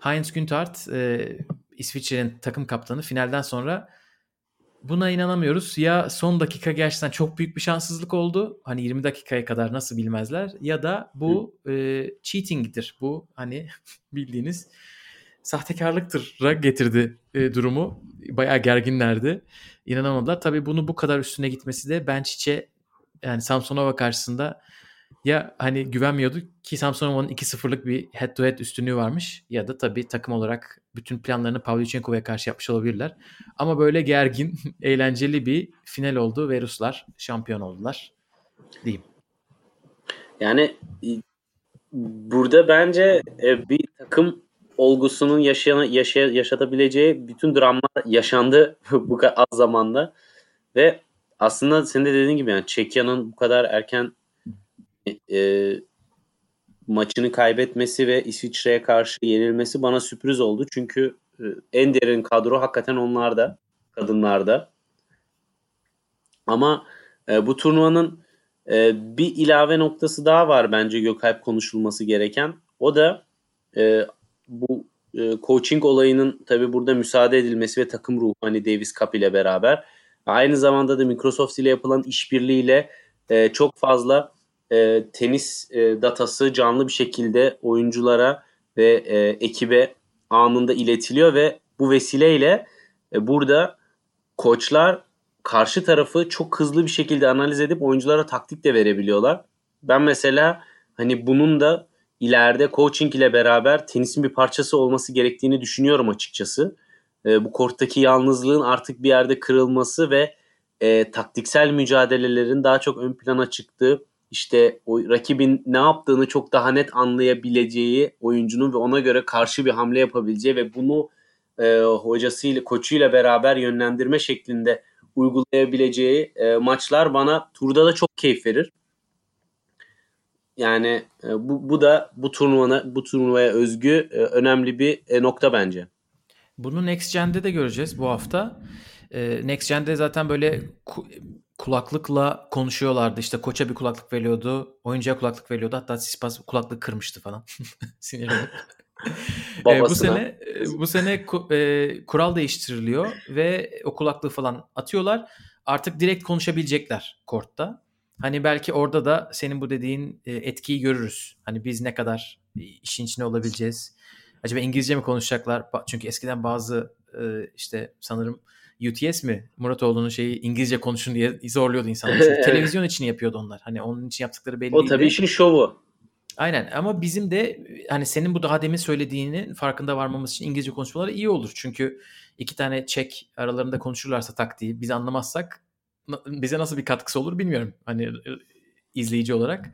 [SPEAKER 2] Heinz Güntart e, İsviçre'nin takım kaptanı finalden sonra buna inanamıyoruz. Ya son dakika gerçekten çok büyük bir şanssızlık oldu. Hani 20 dakikaya kadar nasıl bilmezler. Ya da bu e, cheating'dir. Bu hani bildiğiniz sahtekarlıktır getirdi e, durumu. Bayağı gerginlerdi. İnanamadılar. Tabii bunu bu kadar üstüne gitmesi de Bençic'e yani Samsonova karşısında ya hani güvenmiyordu ki Samsonova'nın 2-0'lık bir head to head üstünlüğü varmış ya da tabii takım olarak bütün planlarını Pavlyuchenkova'ya karşı yapmış olabilirler. Ama böyle gergin, eğlenceli bir final oldu ve Ruslar şampiyon oldular diyeyim.
[SPEAKER 3] Yani burada bence e, bir takım olgusunun yaşayan, yaşa, yaşatabileceği bütün dramlar yaşandı bu az zamanda. Ve aslında senin de dediğin gibi yani Çekya'nın bu kadar erken e, maçını kaybetmesi ve İsviçre'ye karşı yenilmesi bana sürpriz oldu. Çünkü e, en derin kadro hakikaten onlarda, kadınlarda. Ama e, bu turnuvanın e, bir ilave noktası daha var bence Gökalp konuşulması gereken. O da e, bu e, coaching olayının tabi burada müsaade edilmesi ve takım ruhu hani Davis Cup ile beraber aynı zamanda da Microsoft ile yapılan işbirliğiyle e, çok fazla e, tenis e, datası canlı bir şekilde oyunculara ve e, ekibe anında iletiliyor ve bu vesileyle e, burada koçlar karşı tarafı çok hızlı bir şekilde analiz edip oyunculara taktik de verebiliyorlar. Ben mesela hani bunun da ileride coaching ile beraber tenisin bir parçası olması gerektiğini düşünüyorum açıkçası. E, bu korttaki yalnızlığın artık bir yerde kırılması ve e, taktiksel mücadelelerin daha çok ön plana çıktığı, işte o rakibin ne yaptığını çok daha net anlayabileceği oyuncunun ve ona göre karşı bir hamle yapabileceği ve bunu e, hocasıyla, koçuyla beraber yönlendirme şeklinde uygulayabileceği e, maçlar bana turda da çok keyif verir. Yani e, bu, bu da bu turnuvana bu turnuvaya özgü e, önemli bir e, nokta bence.
[SPEAKER 2] Bunu Next Gen'de de göreceğiz bu hafta. Next Gen'de zaten böyle kulaklıkla konuşuyorlardı. İşte koça bir kulaklık veriyordu. Oyuncuya kulaklık veriyordu. Hatta Sispas kulaklık kırmıştı falan. Sinirlenip. e, bu sene bu sene e, kural değiştiriliyor ve o kulaklığı falan atıyorlar. Artık direkt konuşabilecekler kortta. Hani belki orada da senin bu dediğin e, etkiyi görürüz. Hani biz ne kadar işin içine olabileceğiz. Acaba İngilizce mi konuşacaklar? Çünkü eskiden bazı e, işte sanırım UTS mi Muratoğlu'nun şeyi İngilizce konuşun diye zorluyordu insanlar. Çünkü televizyon için yapıyordu onlar. Hani onun için yaptıkları belli
[SPEAKER 3] O tabii işin şovu.
[SPEAKER 2] Aynen ama bizim de hani senin bu daha demin söylediğinin farkında varmamız için İngilizce konuşmaları iyi olur. Çünkü iki tane Çek aralarında konuşurlarsa taktiği biz anlamazsak bize nasıl bir katkısı olur bilmiyorum. Hani izleyici olarak.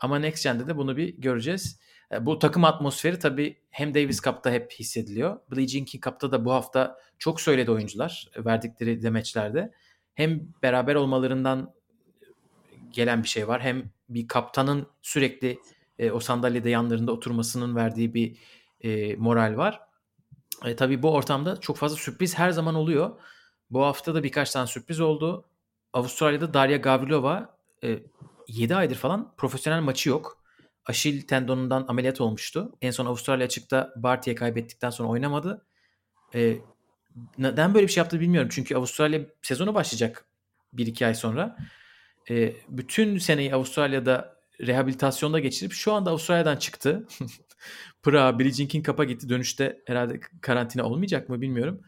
[SPEAKER 2] Ama Next Gen'de de bunu bir göreceğiz. E, bu takım atmosferi tabii hem Davis Cup'ta hep hissediliyor. Billie Jean King Cup'ta da bu hafta çok söyledi oyuncular verdikleri demeçlerde. Hem beraber olmalarından gelen bir şey var. Hem bir kaptanın sürekli e, o sandalyede yanlarında oturmasının verdiği bir e, moral var. E, tabii bu ortamda çok fazla sürpriz her zaman oluyor. Bu hafta da birkaç tane sürpriz oldu. Avustralya'da Darya Gavrilova e, 7 aydır falan profesyonel maçı yok. Aşil tendonundan ameliyat olmuştu. En son Avustralya açıkta Barty'ye kaybettikten sonra oynamadı. E, neden böyle bir şey yaptı bilmiyorum. Çünkü Avustralya sezonu başlayacak 1-2 ay sonra. E, bütün seneyi Avustralya'da rehabilitasyonda geçirip şu anda Avustralya'dan çıktı. Prag, Billie Jean King Cup'a gitti. Dönüşte herhalde karantina olmayacak mı bilmiyorum.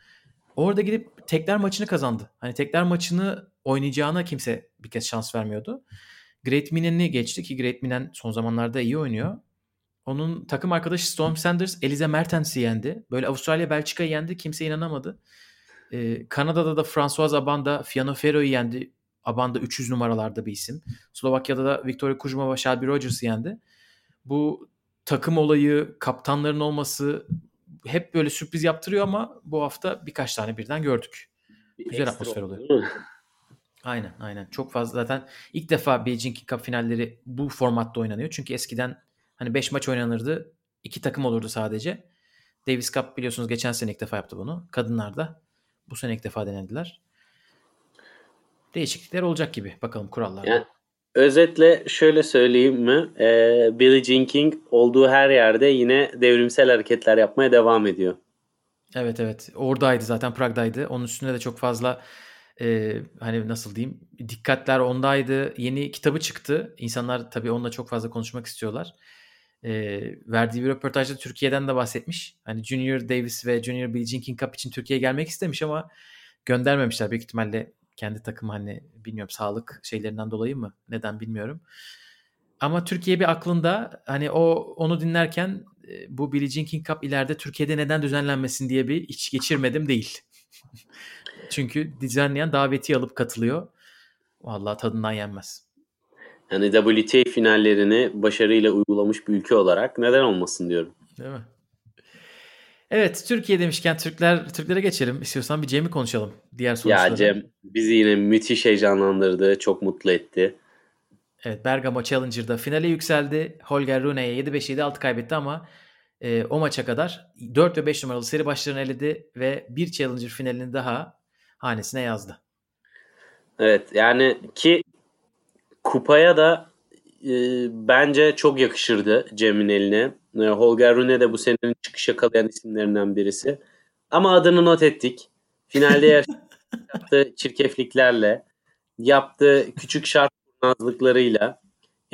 [SPEAKER 2] Orada gidip tekler maçını kazandı. Hani tekler maçını oynayacağına kimse bir kez şans vermiyordu. Great Minen'i geçti ki Great Minen son zamanlarda iyi oynuyor. Onun takım arkadaşı Storm Sanders Elize Mertens'i yendi. Böyle Avustralya Belçika'yı yendi. Kimse inanamadı. Ee, Kanada'da da François Abanda Fiano Ferro'yu yendi. Abanda 300 numaralarda bir isim. Slovakya'da da Victoria Kuzmova Shelby Rogers'ı yendi. Bu takım olayı, kaptanların olması hep böyle sürpriz yaptırıyor ama bu hafta birkaç tane birden gördük. Bir Güzel atmosfer oluyor. Aynen aynen. Çok fazla zaten ilk defa Beijing Cup finalleri bu formatta oynanıyor. Çünkü eskiden hani 5 maç oynanırdı. iki takım olurdu sadece. Davis Cup biliyorsunuz geçen sene ilk defa yaptı bunu. Kadınlar da bu sene ilk defa denediler. Değişiklikler olacak gibi. Bakalım kurallarda. Yani,
[SPEAKER 3] özetle şöyle söyleyeyim mi? Ee, Billie Jean King olduğu her yerde yine devrimsel hareketler yapmaya devam ediyor.
[SPEAKER 2] Evet evet. Oradaydı zaten Prag'daydı. Onun üstünde de çok fazla e, hani nasıl diyeyim dikkatler ondaydı. Yeni kitabı çıktı. İnsanlar tabii onunla çok fazla konuşmak istiyorlar. E, verdiği bir röportajda Türkiye'den de bahsetmiş. Hani Junior Davis ve Junior Billie Jean King Cup için Türkiye'ye gelmek istemiş ama göndermemişler. Büyük ihtimalle kendi takım hani bilmiyorum sağlık şeylerinden dolayı mı neden bilmiyorum. Ama Türkiye bir aklında hani o onu dinlerken bu Billie Jean King Cup ileride Türkiye'de neden düzenlenmesin diye bir iç geçirmedim değil. Çünkü düzenleyen daveti alıp katılıyor. Vallahi tadından yenmez.
[SPEAKER 3] Yani WTA finallerini başarıyla uygulamış bir ülke olarak neden olmasın diyorum.
[SPEAKER 2] Değil mi? Evet Türkiye demişken Türkler Türklere geçelim. İstiyorsan bir Cem'i konuşalım. Diğer sonuçları.
[SPEAKER 3] Ya Cem bizi yine müthiş heyecanlandırdı. Çok mutlu etti.
[SPEAKER 2] Evet Bergamo Challenger'da finale yükseldi. Holger Rune'ye 7-5-7-6 kaybetti ama e, o maça kadar 4 ve 5 numaralı seri başlarını eledi ve bir Challenger finalini daha hanesine yazdı.
[SPEAKER 3] Evet yani ki kupaya da e, bence çok yakışırdı Cem'in eline. E, Holger Rune de bu senenin çıkış yakalayan isimlerinden birisi. Ama adını not ettik. Finalde yaptığı çirkefliklerle, yaptığı küçük şart kurnazlıklarıyla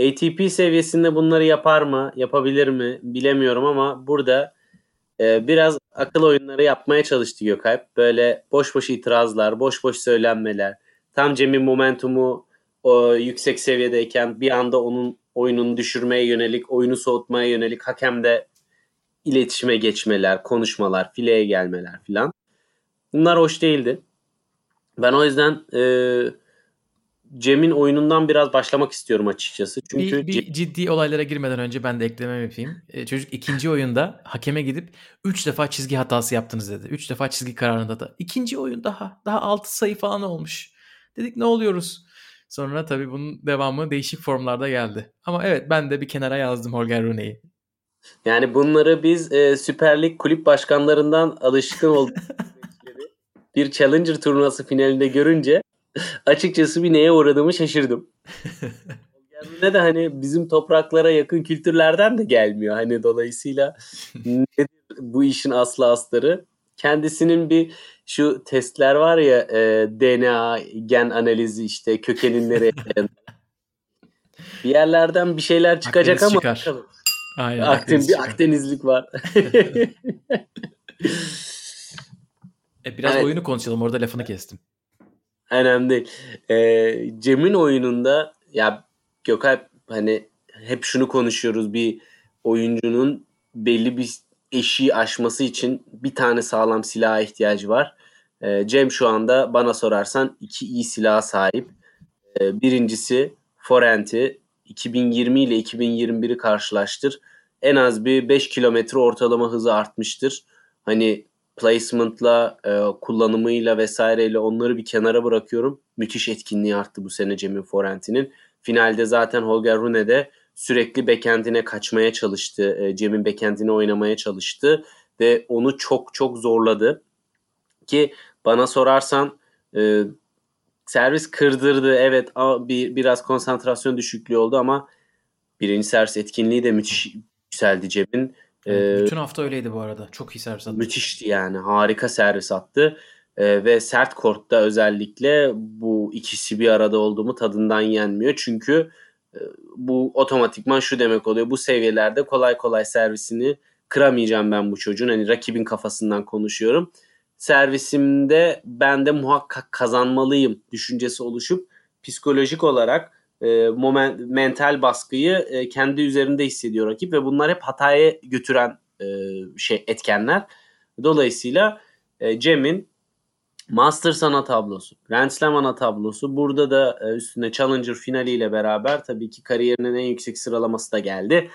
[SPEAKER 3] ATP seviyesinde bunları yapar mı, yapabilir mi bilemiyorum ama burada e, biraz akıl oyunları yapmaya çalıştı Gökalp. Böyle boş boş itirazlar, boş boş söylenmeler. Tam Cem'in momentumu o yüksek seviyedeyken bir anda onun oyununu düşürmeye yönelik, oyunu soğutmaya yönelik hakemde iletişime geçmeler, konuşmalar, fileye gelmeler filan. Bunlar hoş değildi. Ben o yüzden e, Cem'in oyunundan biraz başlamak istiyorum açıkçası.
[SPEAKER 2] Çünkü bir, bir ciddi olaylara girmeden önce ben de eklemem yapayım. E, çocuk ikinci oyunda hakeme gidip 3 defa çizgi hatası yaptınız dedi. 3 defa çizgi kararında da. İkinci oyun daha daha 6 sayı falan olmuş. Dedik ne oluyoruz? Sonra tabii bunun devamı değişik formlarda geldi. Ama evet ben de bir kenara yazdım Holger Rune'yi.
[SPEAKER 3] Yani bunları biz e, Süper Lig kulüp başkanlarından alışkın olduk. bir Challenger turnuvası finalinde görünce açıkçası bir neye uğradığımı şaşırdım. ne de hani bizim topraklara yakın kültürlerden de gelmiyor. Hani dolayısıyla nedir bu işin aslı astarı? Kendisinin bir şu testler var ya e, DNA gen analizi işte kökenin nereye bir yerlerden bir şeyler çıkacak Akdeniz ama çıkar. Aynen, Akdeniz, bir Akdenizlik var.
[SPEAKER 2] e, biraz evet. oyunu konuşalım orada lafını kestim.
[SPEAKER 3] Önemli değil. E, Cem'in oyununda ya Gökalp hani hep şunu konuşuyoruz bir oyuncunun belli bir eşiği aşması için bir tane sağlam silaha ihtiyacı var. E, Cem şu anda bana sorarsan iki iyi silaha sahip. E, birincisi Forent'i 2020 ile 2021'i karşılaştır. En az bir 5 kilometre ortalama hızı artmıştır. Hani placement'la, e, kullanımıyla vesaireyle onları bir kenara bırakıyorum. Müthiş etkinliği arttı bu sene Cemil Forenti'nin. finalde zaten Holger Rune de sürekli backend'ine kaçmaya çalıştı. E, Cem'in backend'ine oynamaya çalıştı ve onu çok çok zorladı. Ki bana sorarsan e, servis kırdırdı. Evet bir biraz konsantrasyon düşüklüğü oldu ama birinci servis etkinliği de müthiş yükseldi Cem'in.
[SPEAKER 2] Ee, bütün hafta öyleydi bu arada. Çok iyi servis attı.
[SPEAKER 3] Müthişti yani. Harika servis attı. Ee, ve sert kortta özellikle bu ikisi bir arada olduğumu tadından yenmiyor. Çünkü e, bu otomatikman şu demek oluyor. Bu seviyelerde kolay kolay servisini kıramayacağım ben bu çocuğun. Hani rakibin kafasından konuşuyorum. Servisimde ben de muhakkak kazanmalıyım düşüncesi oluşup psikolojik olarak e, moment, mental baskıyı e, kendi üzerinde hissediyor rakip ve bunlar hep hataya götüren e, şey etkenler. Dolayısıyla e, Cem'in Masters ana tablosu, Grand Slam ana tablosu burada da e, üstüne Challenger finaliyle beraber tabii ki kariyerinin en yüksek sıralaması da geldi.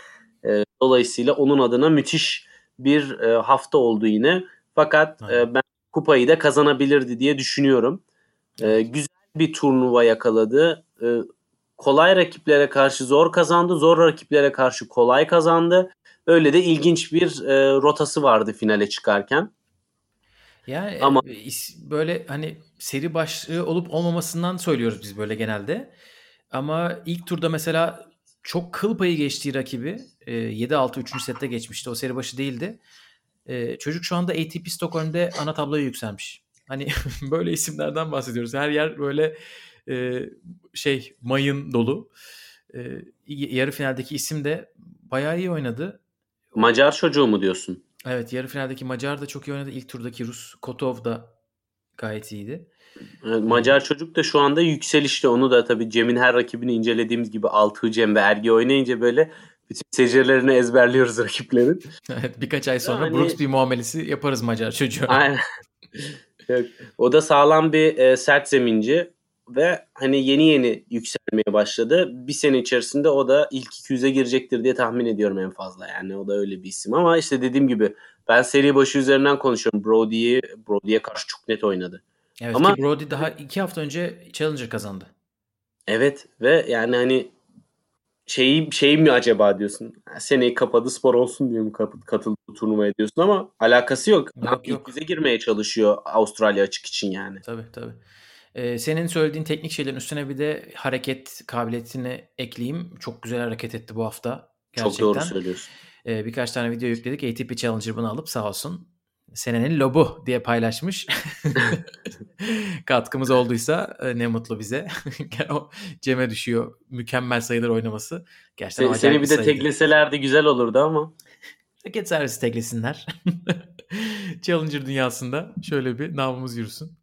[SPEAKER 3] E, dolayısıyla onun adına müthiş bir e, hafta oldu yine. Fakat e, ben kupayı da kazanabilirdi diye düşünüyorum. E, güzel bir turnuva yakaladı. E, kolay rakiplere karşı zor kazandı. Zor rakiplere karşı kolay kazandı. Öyle de ilginç bir e, rotası vardı finale çıkarken.
[SPEAKER 2] Yani ama e, böyle hani seri başlığı olup olmamasından söylüyoruz biz böyle genelde. Ama ilk turda mesela çok kıl payı geçtiği rakibi e, 7-6 3. sette geçmişti. O seri başı değildi. E, çocuk şu anda ATP Stockholm'de ana tabloya yükselmiş. Hani böyle isimlerden bahsediyoruz. Her yer böyle e, şey mayın dolu. E, yarı finaldeki isim de bayağı iyi oynadı.
[SPEAKER 3] Macar çocuğu mu diyorsun?
[SPEAKER 2] Evet yarı finaldeki Macar da çok iyi oynadı. İlk turdaki Rus Kotov da gayet iyiydi.
[SPEAKER 3] Evet, Macar çocuk da şu anda yükselişte. Onu da tabii Cem'in her rakibini incelediğimiz gibi Altuğ Cem ve Ergi oynayınca böyle bütün secirlerini ezberliyoruz rakiplerin.
[SPEAKER 2] evet birkaç ay sonra yani... Brooks bir muamelesi yaparız Macar çocuğa.
[SPEAKER 3] Aynen. o da sağlam bir e, sert zeminci ve hani yeni yeni yükselmeye başladı. Bir sene içerisinde o da ilk 200'e girecektir diye tahmin ediyorum en fazla. Yani o da öyle bir isim ama işte dediğim gibi ben seri başı üzerinden konuşuyorum. Brody'yi Brody'ye karşı çok net oynadı.
[SPEAKER 2] Evet ama, ki Brody daha iki hafta önce Challenger kazandı.
[SPEAKER 3] Evet ve yani hani şeyi şey mi acaba diyorsun. Seneyi kapadı spor olsun diye mi katıldı turnuvaya diyorsun ama alakası yok. yok, yok. bize girmeye çalışıyor Avustralya açık için yani.
[SPEAKER 2] Tabii tabii. Ee, senin söylediğin teknik şeylerin üstüne bir de hareket kabiliyetini ekleyeyim. Çok güzel hareket etti bu hafta.
[SPEAKER 3] Gerçekten. Çok doğru söylüyorsun.
[SPEAKER 2] Ee, birkaç tane video yükledik. ATP Challenger bunu alıp sağ olsun senenin lobu diye paylaşmış. Katkımız olduysa e, ne mutlu bize. Cem'e düşüyor mükemmel sayılar oynaması.
[SPEAKER 3] Gerçekten Seni, seni bir de tekleselerdi güzel olurdu ama.
[SPEAKER 2] Paket servisi teklesinler. Challenger dünyasında şöyle bir namımız yürüsün.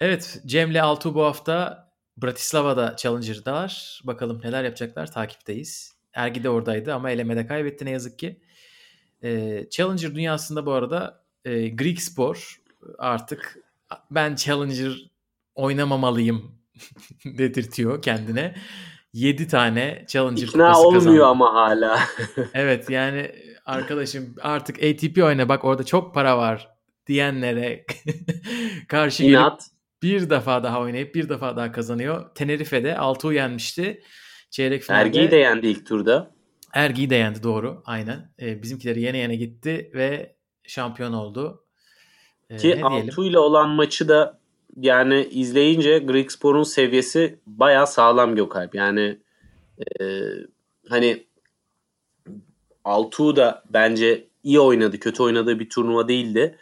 [SPEAKER 2] Evet Cem'le Altuğ bu hafta Bratislava'da Challenger'dalar. Bakalım neler yapacaklar takipteyiz. Ergi de oradaydı ama elemede kaybetti ne yazık ki. Ee, Challenger dünyasında bu arada e, Greek Spor artık ben Challenger oynamamalıyım dedirtiyor kendine. 7 tane Challenger
[SPEAKER 3] İkna kupası olmuyor kazandı. ama hala.
[SPEAKER 2] evet yani arkadaşım artık ATP oyna bak orada çok para var diyenlere karşı İnat. gelip bir defa daha oynayıp bir defa daha kazanıyor. Tenerife'de Altuğ yenmişti. Çeyrek finalde.
[SPEAKER 3] Ergi'yi de yendi ilk turda.
[SPEAKER 2] Ergi'yi de yendi doğru aynen. Ee, bizimkileri yene yene gitti ve şampiyon oldu.
[SPEAKER 3] Ee, Ki Altuğ ile olan maçı da yani izleyince Greek Spor'un seviyesi baya sağlam Gökalp. Yani e, hani Altuğ da bence iyi oynadı. Kötü oynadığı bir turnuva değildi.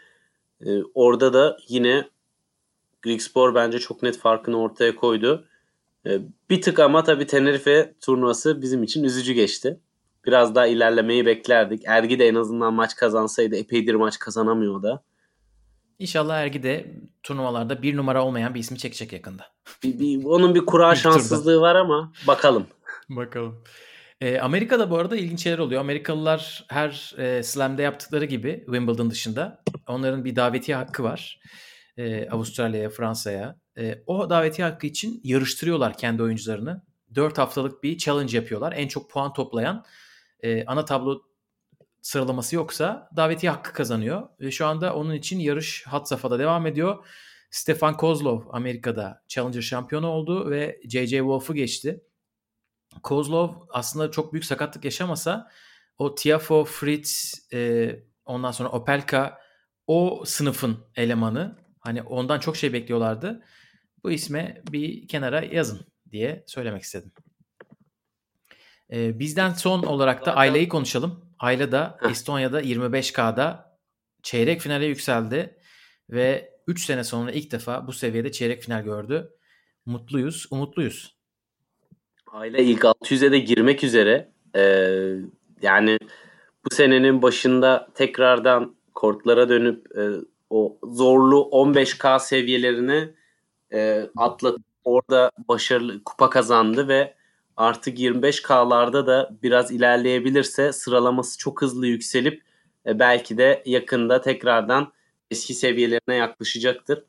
[SPEAKER 3] E, orada da yine Grigspor bence çok net farkını ortaya koydu. Ee, bir tık ama tabii Tenerife turnuvası bizim için üzücü geçti. Biraz daha ilerlemeyi beklerdik. Ergi de en azından maç kazansaydı epeydir maç kazanamıyor da.
[SPEAKER 2] İnşallah Ergi de turnuvalarda bir numara olmayan bir ismi çekecek yakında.
[SPEAKER 3] Bir, bir, onun bir kura şanssızlığı var ama bakalım.
[SPEAKER 2] bakalım. E, Amerika'da bu arada ilginç şeyler oluyor. Amerikalılar her e, slam'de yaptıkları gibi Wimbledon dışında onların bir davetiye hakkı var e, Avustralya'ya, Fransa'ya. E, o davetiye hakkı için yarıştırıyorlar kendi oyuncularını. 4 haftalık bir challenge yapıyorlar. En çok puan toplayan e, ana tablo sıralaması yoksa davetiye hakkı kazanıyor. Ve şu anda onun için yarış hat safhada devam ediyor. Stefan Kozlov Amerika'da Challenger şampiyonu oldu ve J.J. Wolf'u geçti. Kozlov aslında çok büyük sakatlık yaşamasa o Tiafo, Fritz, e, ondan sonra Opelka o sınıfın elemanı. Hani ondan çok şey bekliyorlardı. Bu isme bir kenara yazın diye söylemek istedim. E, bizden son olarak da Ayla'yı konuşalım. Ayla da Estonya'da 25K'da çeyrek finale yükseldi ve 3 sene sonra ilk defa bu seviyede çeyrek final gördü. Mutluyuz, umutluyuz.
[SPEAKER 3] Ayla ilk 600'e de girmek üzere. Ee, yani bu senenin başında tekrardan kortlara dönüp e, o zorlu 15K seviyelerini e, atlatıp orada başarılı kupa kazandı ve artık 25K'larda da biraz ilerleyebilirse sıralaması çok hızlı yükselip e, belki de yakında tekrardan eski seviyelerine yaklaşacaktır.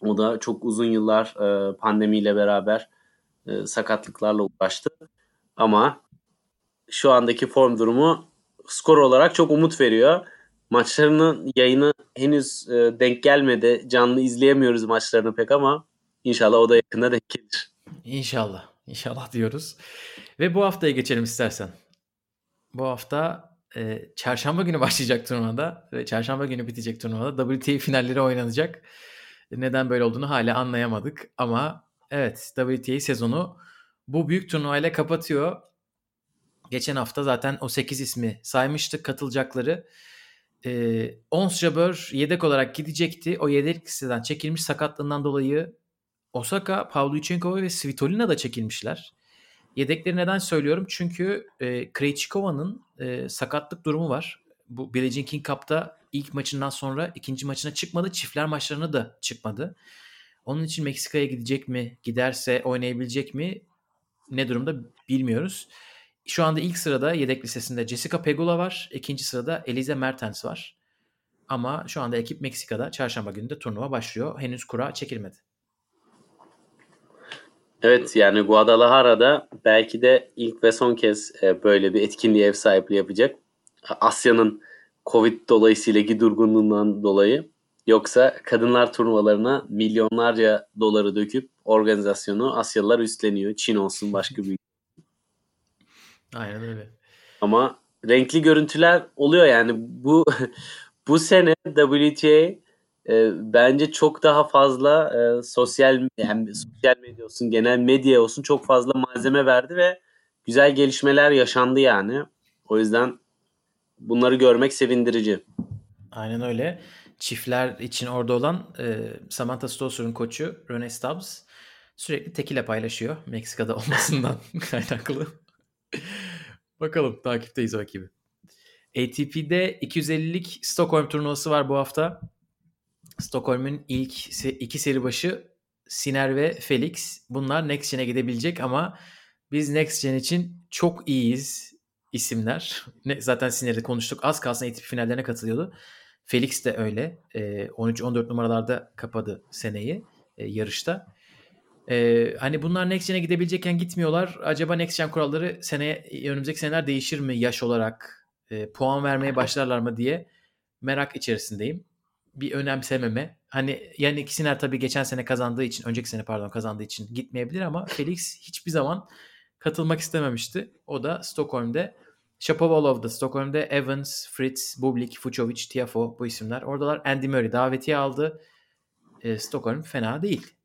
[SPEAKER 3] O da çok uzun yıllar e, pandemiyle beraber e, sakatlıklarla uğraştı. Ama şu andaki form durumu skor olarak çok umut veriyor. Maçlarının yayını henüz e, denk gelmedi. Canlı izleyemiyoruz maçlarını pek ama inşallah o da yakında denk gelir.
[SPEAKER 2] İnşallah. İnşallah diyoruz. Ve bu haftaya geçelim istersen. Bu hafta e, çarşamba günü başlayacak turnuvada ve çarşamba günü bitecek turnuvada WTA finalleri oynanacak. Neden böyle olduğunu hala anlayamadık ama evet WTA sezonu bu büyük turnuvayla kapatıyor. Geçen hafta zaten o 8 ismi saymıştık katılacakları. E, Ons Jabeur yedek olarak gidecekti. O yedek listeden çekilmiş sakatlığından dolayı Osaka, Pavlyuchenkova ve Svitolina da çekilmişler. Yedekleri neden söylüyorum? Çünkü e, Krejcikova'nın e, sakatlık durumu var. Bu Billie King Cup'ta ilk maçından sonra ikinci maçına çıkmadı. Çiftler maçlarına da çıkmadı. Onun için Meksika'ya gidecek mi? Giderse oynayabilecek mi? Ne durumda bilmiyoruz. Şu anda ilk sırada yedek listesinde Jessica Pegula var. İkinci sırada Elize Mertens var. Ama şu anda ekip Meksika'da çarşamba günü de turnuva başlıyor. Henüz kura çekilmedi.
[SPEAKER 3] Evet yani Guadalajara'da belki de ilk ve son kez e, böyle bir etkinliğe ev sahipliği yapacak. Asya'nın Covid dolayısıyla durgunluğundan dolayı. Yoksa kadınlar turnuvalarına milyonlarca doları döküp organizasyonu Asyalılar üstleniyor. Çin olsun başka bir
[SPEAKER 2] Aynen öyle.
[SPEAKER 3] Ama renkli görüntüler oluyor yani bu bu sene WTA e, bence çok daha fazla e, sosyal yani sosyal medya olsun genel medya olsun çok fazla malzeme verdi ve güzel gelişmeler yaşandı yani. O yüzden bunları görmek sevindirici.
[SPEAKER 2] Aynen öyle. Çiftler için orada olan e, Samantha Stosur'un koçu Rene Stubbs sürekli tekile paylaşıyor Meksika'da olmasından kaynaklı. Bakalım takipteyiz o ekibi. ATP'de 250'lik Stockholm turnuvası var bu hafta. Stockholm'un ilk iki seri başı Siner ve Felix. Bunlar Next Gen'e gidebilecek ama biz Next Gen için çok iyiyiz isimler. Ne, zaten Siner'i konuştuk. Az kalsın ATP finallerine katılıyordu. Felix de öyle. E, 13-14 numaralarda kapadı seneyi e, yarışta. E, hani bunlar Next Gen'e gidebilecekken gitmiyorlar. Acaba Next Gen kuralları seneye önümüzdeki seneler değişir mi yaş olarak? E, puan vermeye başlarlar mı diye merak içerisindeyim bir önemsememe. Hani yani ikisiner tabii geçen sene kazandığı için, önceki sene pardon kazandığı için gitmeyebilir ama Felix hiçbir zaman katılmak istememişti. O da Stockholm'de Shapovalov'da Stockholm'de Evans, Fritz, Bublik, Fucovic, Tiafo bu isimler. Oradalar Andy Murray davetiye aldı. E, Stockholm fena değil.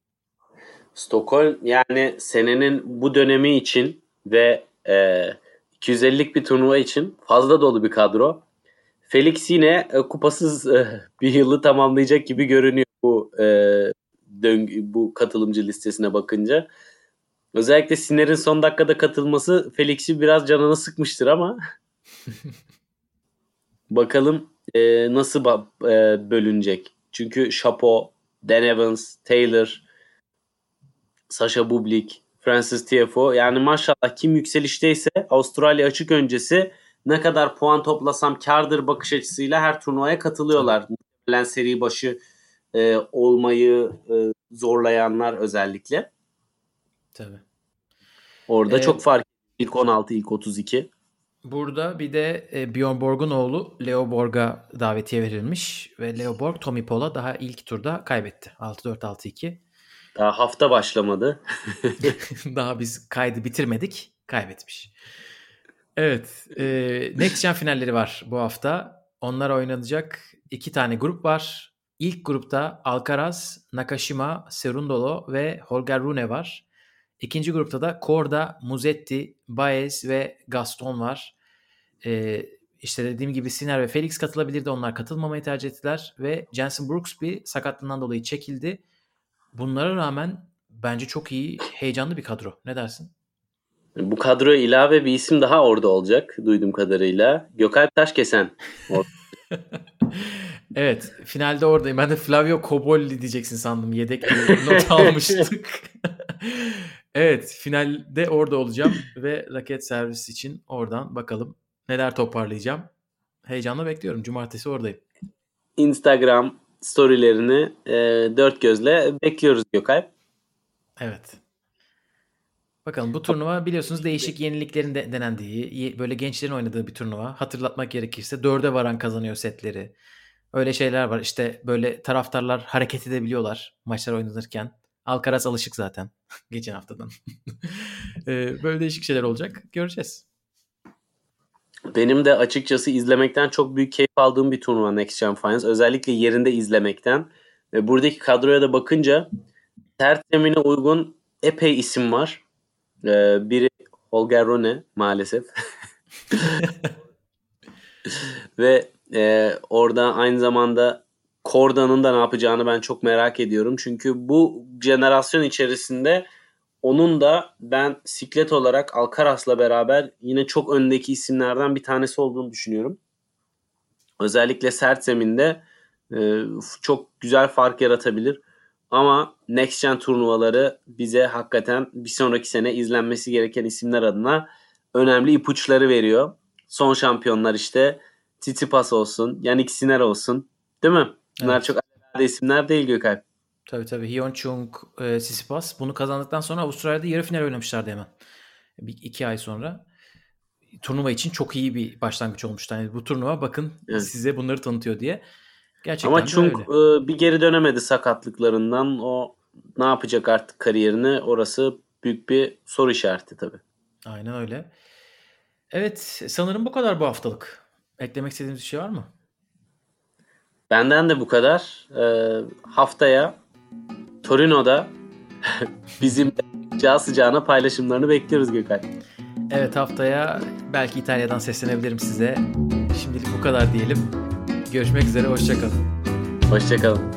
[SPEAKER 3] Stockholm yani senenin bu dönemi için ve e, 250'lik bir turnuva için fazla dolu bir kadro. Felix yine e, kupasız e, bir yılı tamamlayacak gibi görünüyor bu e, döngü, bu katılımcı listesine bakınca. Özellikle Siner'in son dakikada katılması Felix'i biraz canını sıkmıştır ama bakalım e, nasıl e, bölünecek. Çünkü Chapo, Dan Evans, Taylor, Sasha Bublik, Francis Tiafoe yani maşallah kim yükselişteyse Avustralya açık öncesi ne kadar puan toplasam kardır bakış açısıyla her turnuvaya katılıyorlar. Muhtemelen seri başı e, olmayı e, zorlayanlar özellikle.
[SPEAKER 2] Tabii.
[SPEAKER 3] Orada ee, çok fark ilk 16 ilk 32.
[SPEAKER 2] Burada bir de e, Bjorn Borg'un oğlu Leo Borg'a davetiye verilmiş ve Leo Borg Tommy Paul'a daha ilk turda kaybetti. 6-4 6-2.
[SPEAKER 3] Daha hafta başlamadı.
[SPEAKER 2] daha biz kaydı bitirmedik. Kaybetmiş. Evet. E, Next Gen finalleri var bu hafta. Onlar oynanacak. iki tane grup var. İlk grupta Alcaraz, Nakashima, Serundolo ve Holger Rune var. İkinci grupta da Korda, Muzetti, Baez ve Gaston var. Ee, işte dediğim gibi Sinner ve Felix katılabilirdi. Onlar katılmamayı tercih ettiler. Ve Jensen Brooks bir sakatlığından dolayı çekildi. Bunlara rağmen bence çok iyi, heyecanlı bir kadro. Ne dersin?
[SPEAKER 3] Bu kadroya ilave bir isim daha orada olacak duyduğum kadarıyla. Gökalp Taşkesen.
[SPEAKER 2] evet finalde oradayım. Ben de Flavio Cobolli diyeceksin sandım. Yedek bir not almıştık. evet finalde orada olacağım ve raket servisi için oradan bakalım neler toparlayacağım. Heyecanla bekliyorum. Cumartesi oradayım.
[SPEAKER 3] Instagram storylerini e, dört gözle bekliyoruz Gökalp.
[SPEAKER 2] Evet. Bakalım bu turnuva biliyorsunuz değişik yeniliklerin de denendiği, böyle gençlerin oynadığı bir turnuva. Hatırlatmak gerekirse dörde varan kazanıyor setleri. Öyle şeyler var. İşte böyle taraftarlar hareket edebiliyorlar maçlar oynanırken. Alcaraz alışık zaten geçen haftadan. Ee, böyle değişik şeyler olacak. Göreceğiz.
[SPEAKER 3] Benim de açıkçası izlemekten çok büyük keyif aldığım bir turnuva Next Gen Finals. Özellikle yerinde izlemekten. Ve buradaki kadroya da bakınca ter temine uygun epey isim var. Ee, biri Holger Rune maalesef. Ve e, orada aynı zamanda Korda'nın da ne yapacağını ben çok merak ediyorum. Çünkü bu jenerasyon içerisinde onun da ben siklet olarak Alcaraz'la beraber yine çok öndeki isimlerden bir tanesi olduğunu düşünüyorum. Özellikle sert zeminde e, çok güzel fark yaratabilir. Ama Next Gen turnuvaları bize hakikaten bir sonraki sene izlenmesi gereken isimler adına önemli ipuçları veriyor. Son şampiyonlar işte Tsitsipas olsun, Yannick Sinner olsun. Değil mi? Bunlar evet. çok alakalı isimler değil Gökay.
[SPEAKER 2] Tabii tabii. Hyun Chung, e, Tsitsipas bunu kazandıktan sonra Avustralya'da yarı final oynamışlardı hemen. Bir, iki ay sonra. Turnuva için çok iyi bir başlangıç olmuştu. Yani bu turnuva bakın evet. size bunları tanıtıyor diye.
[SPEAKER 3] Gerçekten Ama Chung e, bir geri dönemedi sakatlıklarından. O ne yapacak artık kariyerini orası büyük bir soru işareti tabii.
[SPEAKER 2] Aynen öyle. Evet sanırım bu kadar bu haftalık. Eklemek istediğiniz bir şey var mı?
[SPEAKER 3] Benden de bu kadar. Ee, haftaya Torino'da bizim sıcağı sıcağına paylaşımlarını bekliyoruz Gökhan.
[SPEAKER 2] Evet haftaya belki İtalya'dan seslenebilirim size. Şimdilik bu kadar diyelim. Görüşmek üzere, hoşçakalın.
[SPEAKER 3] Hoşçakalın.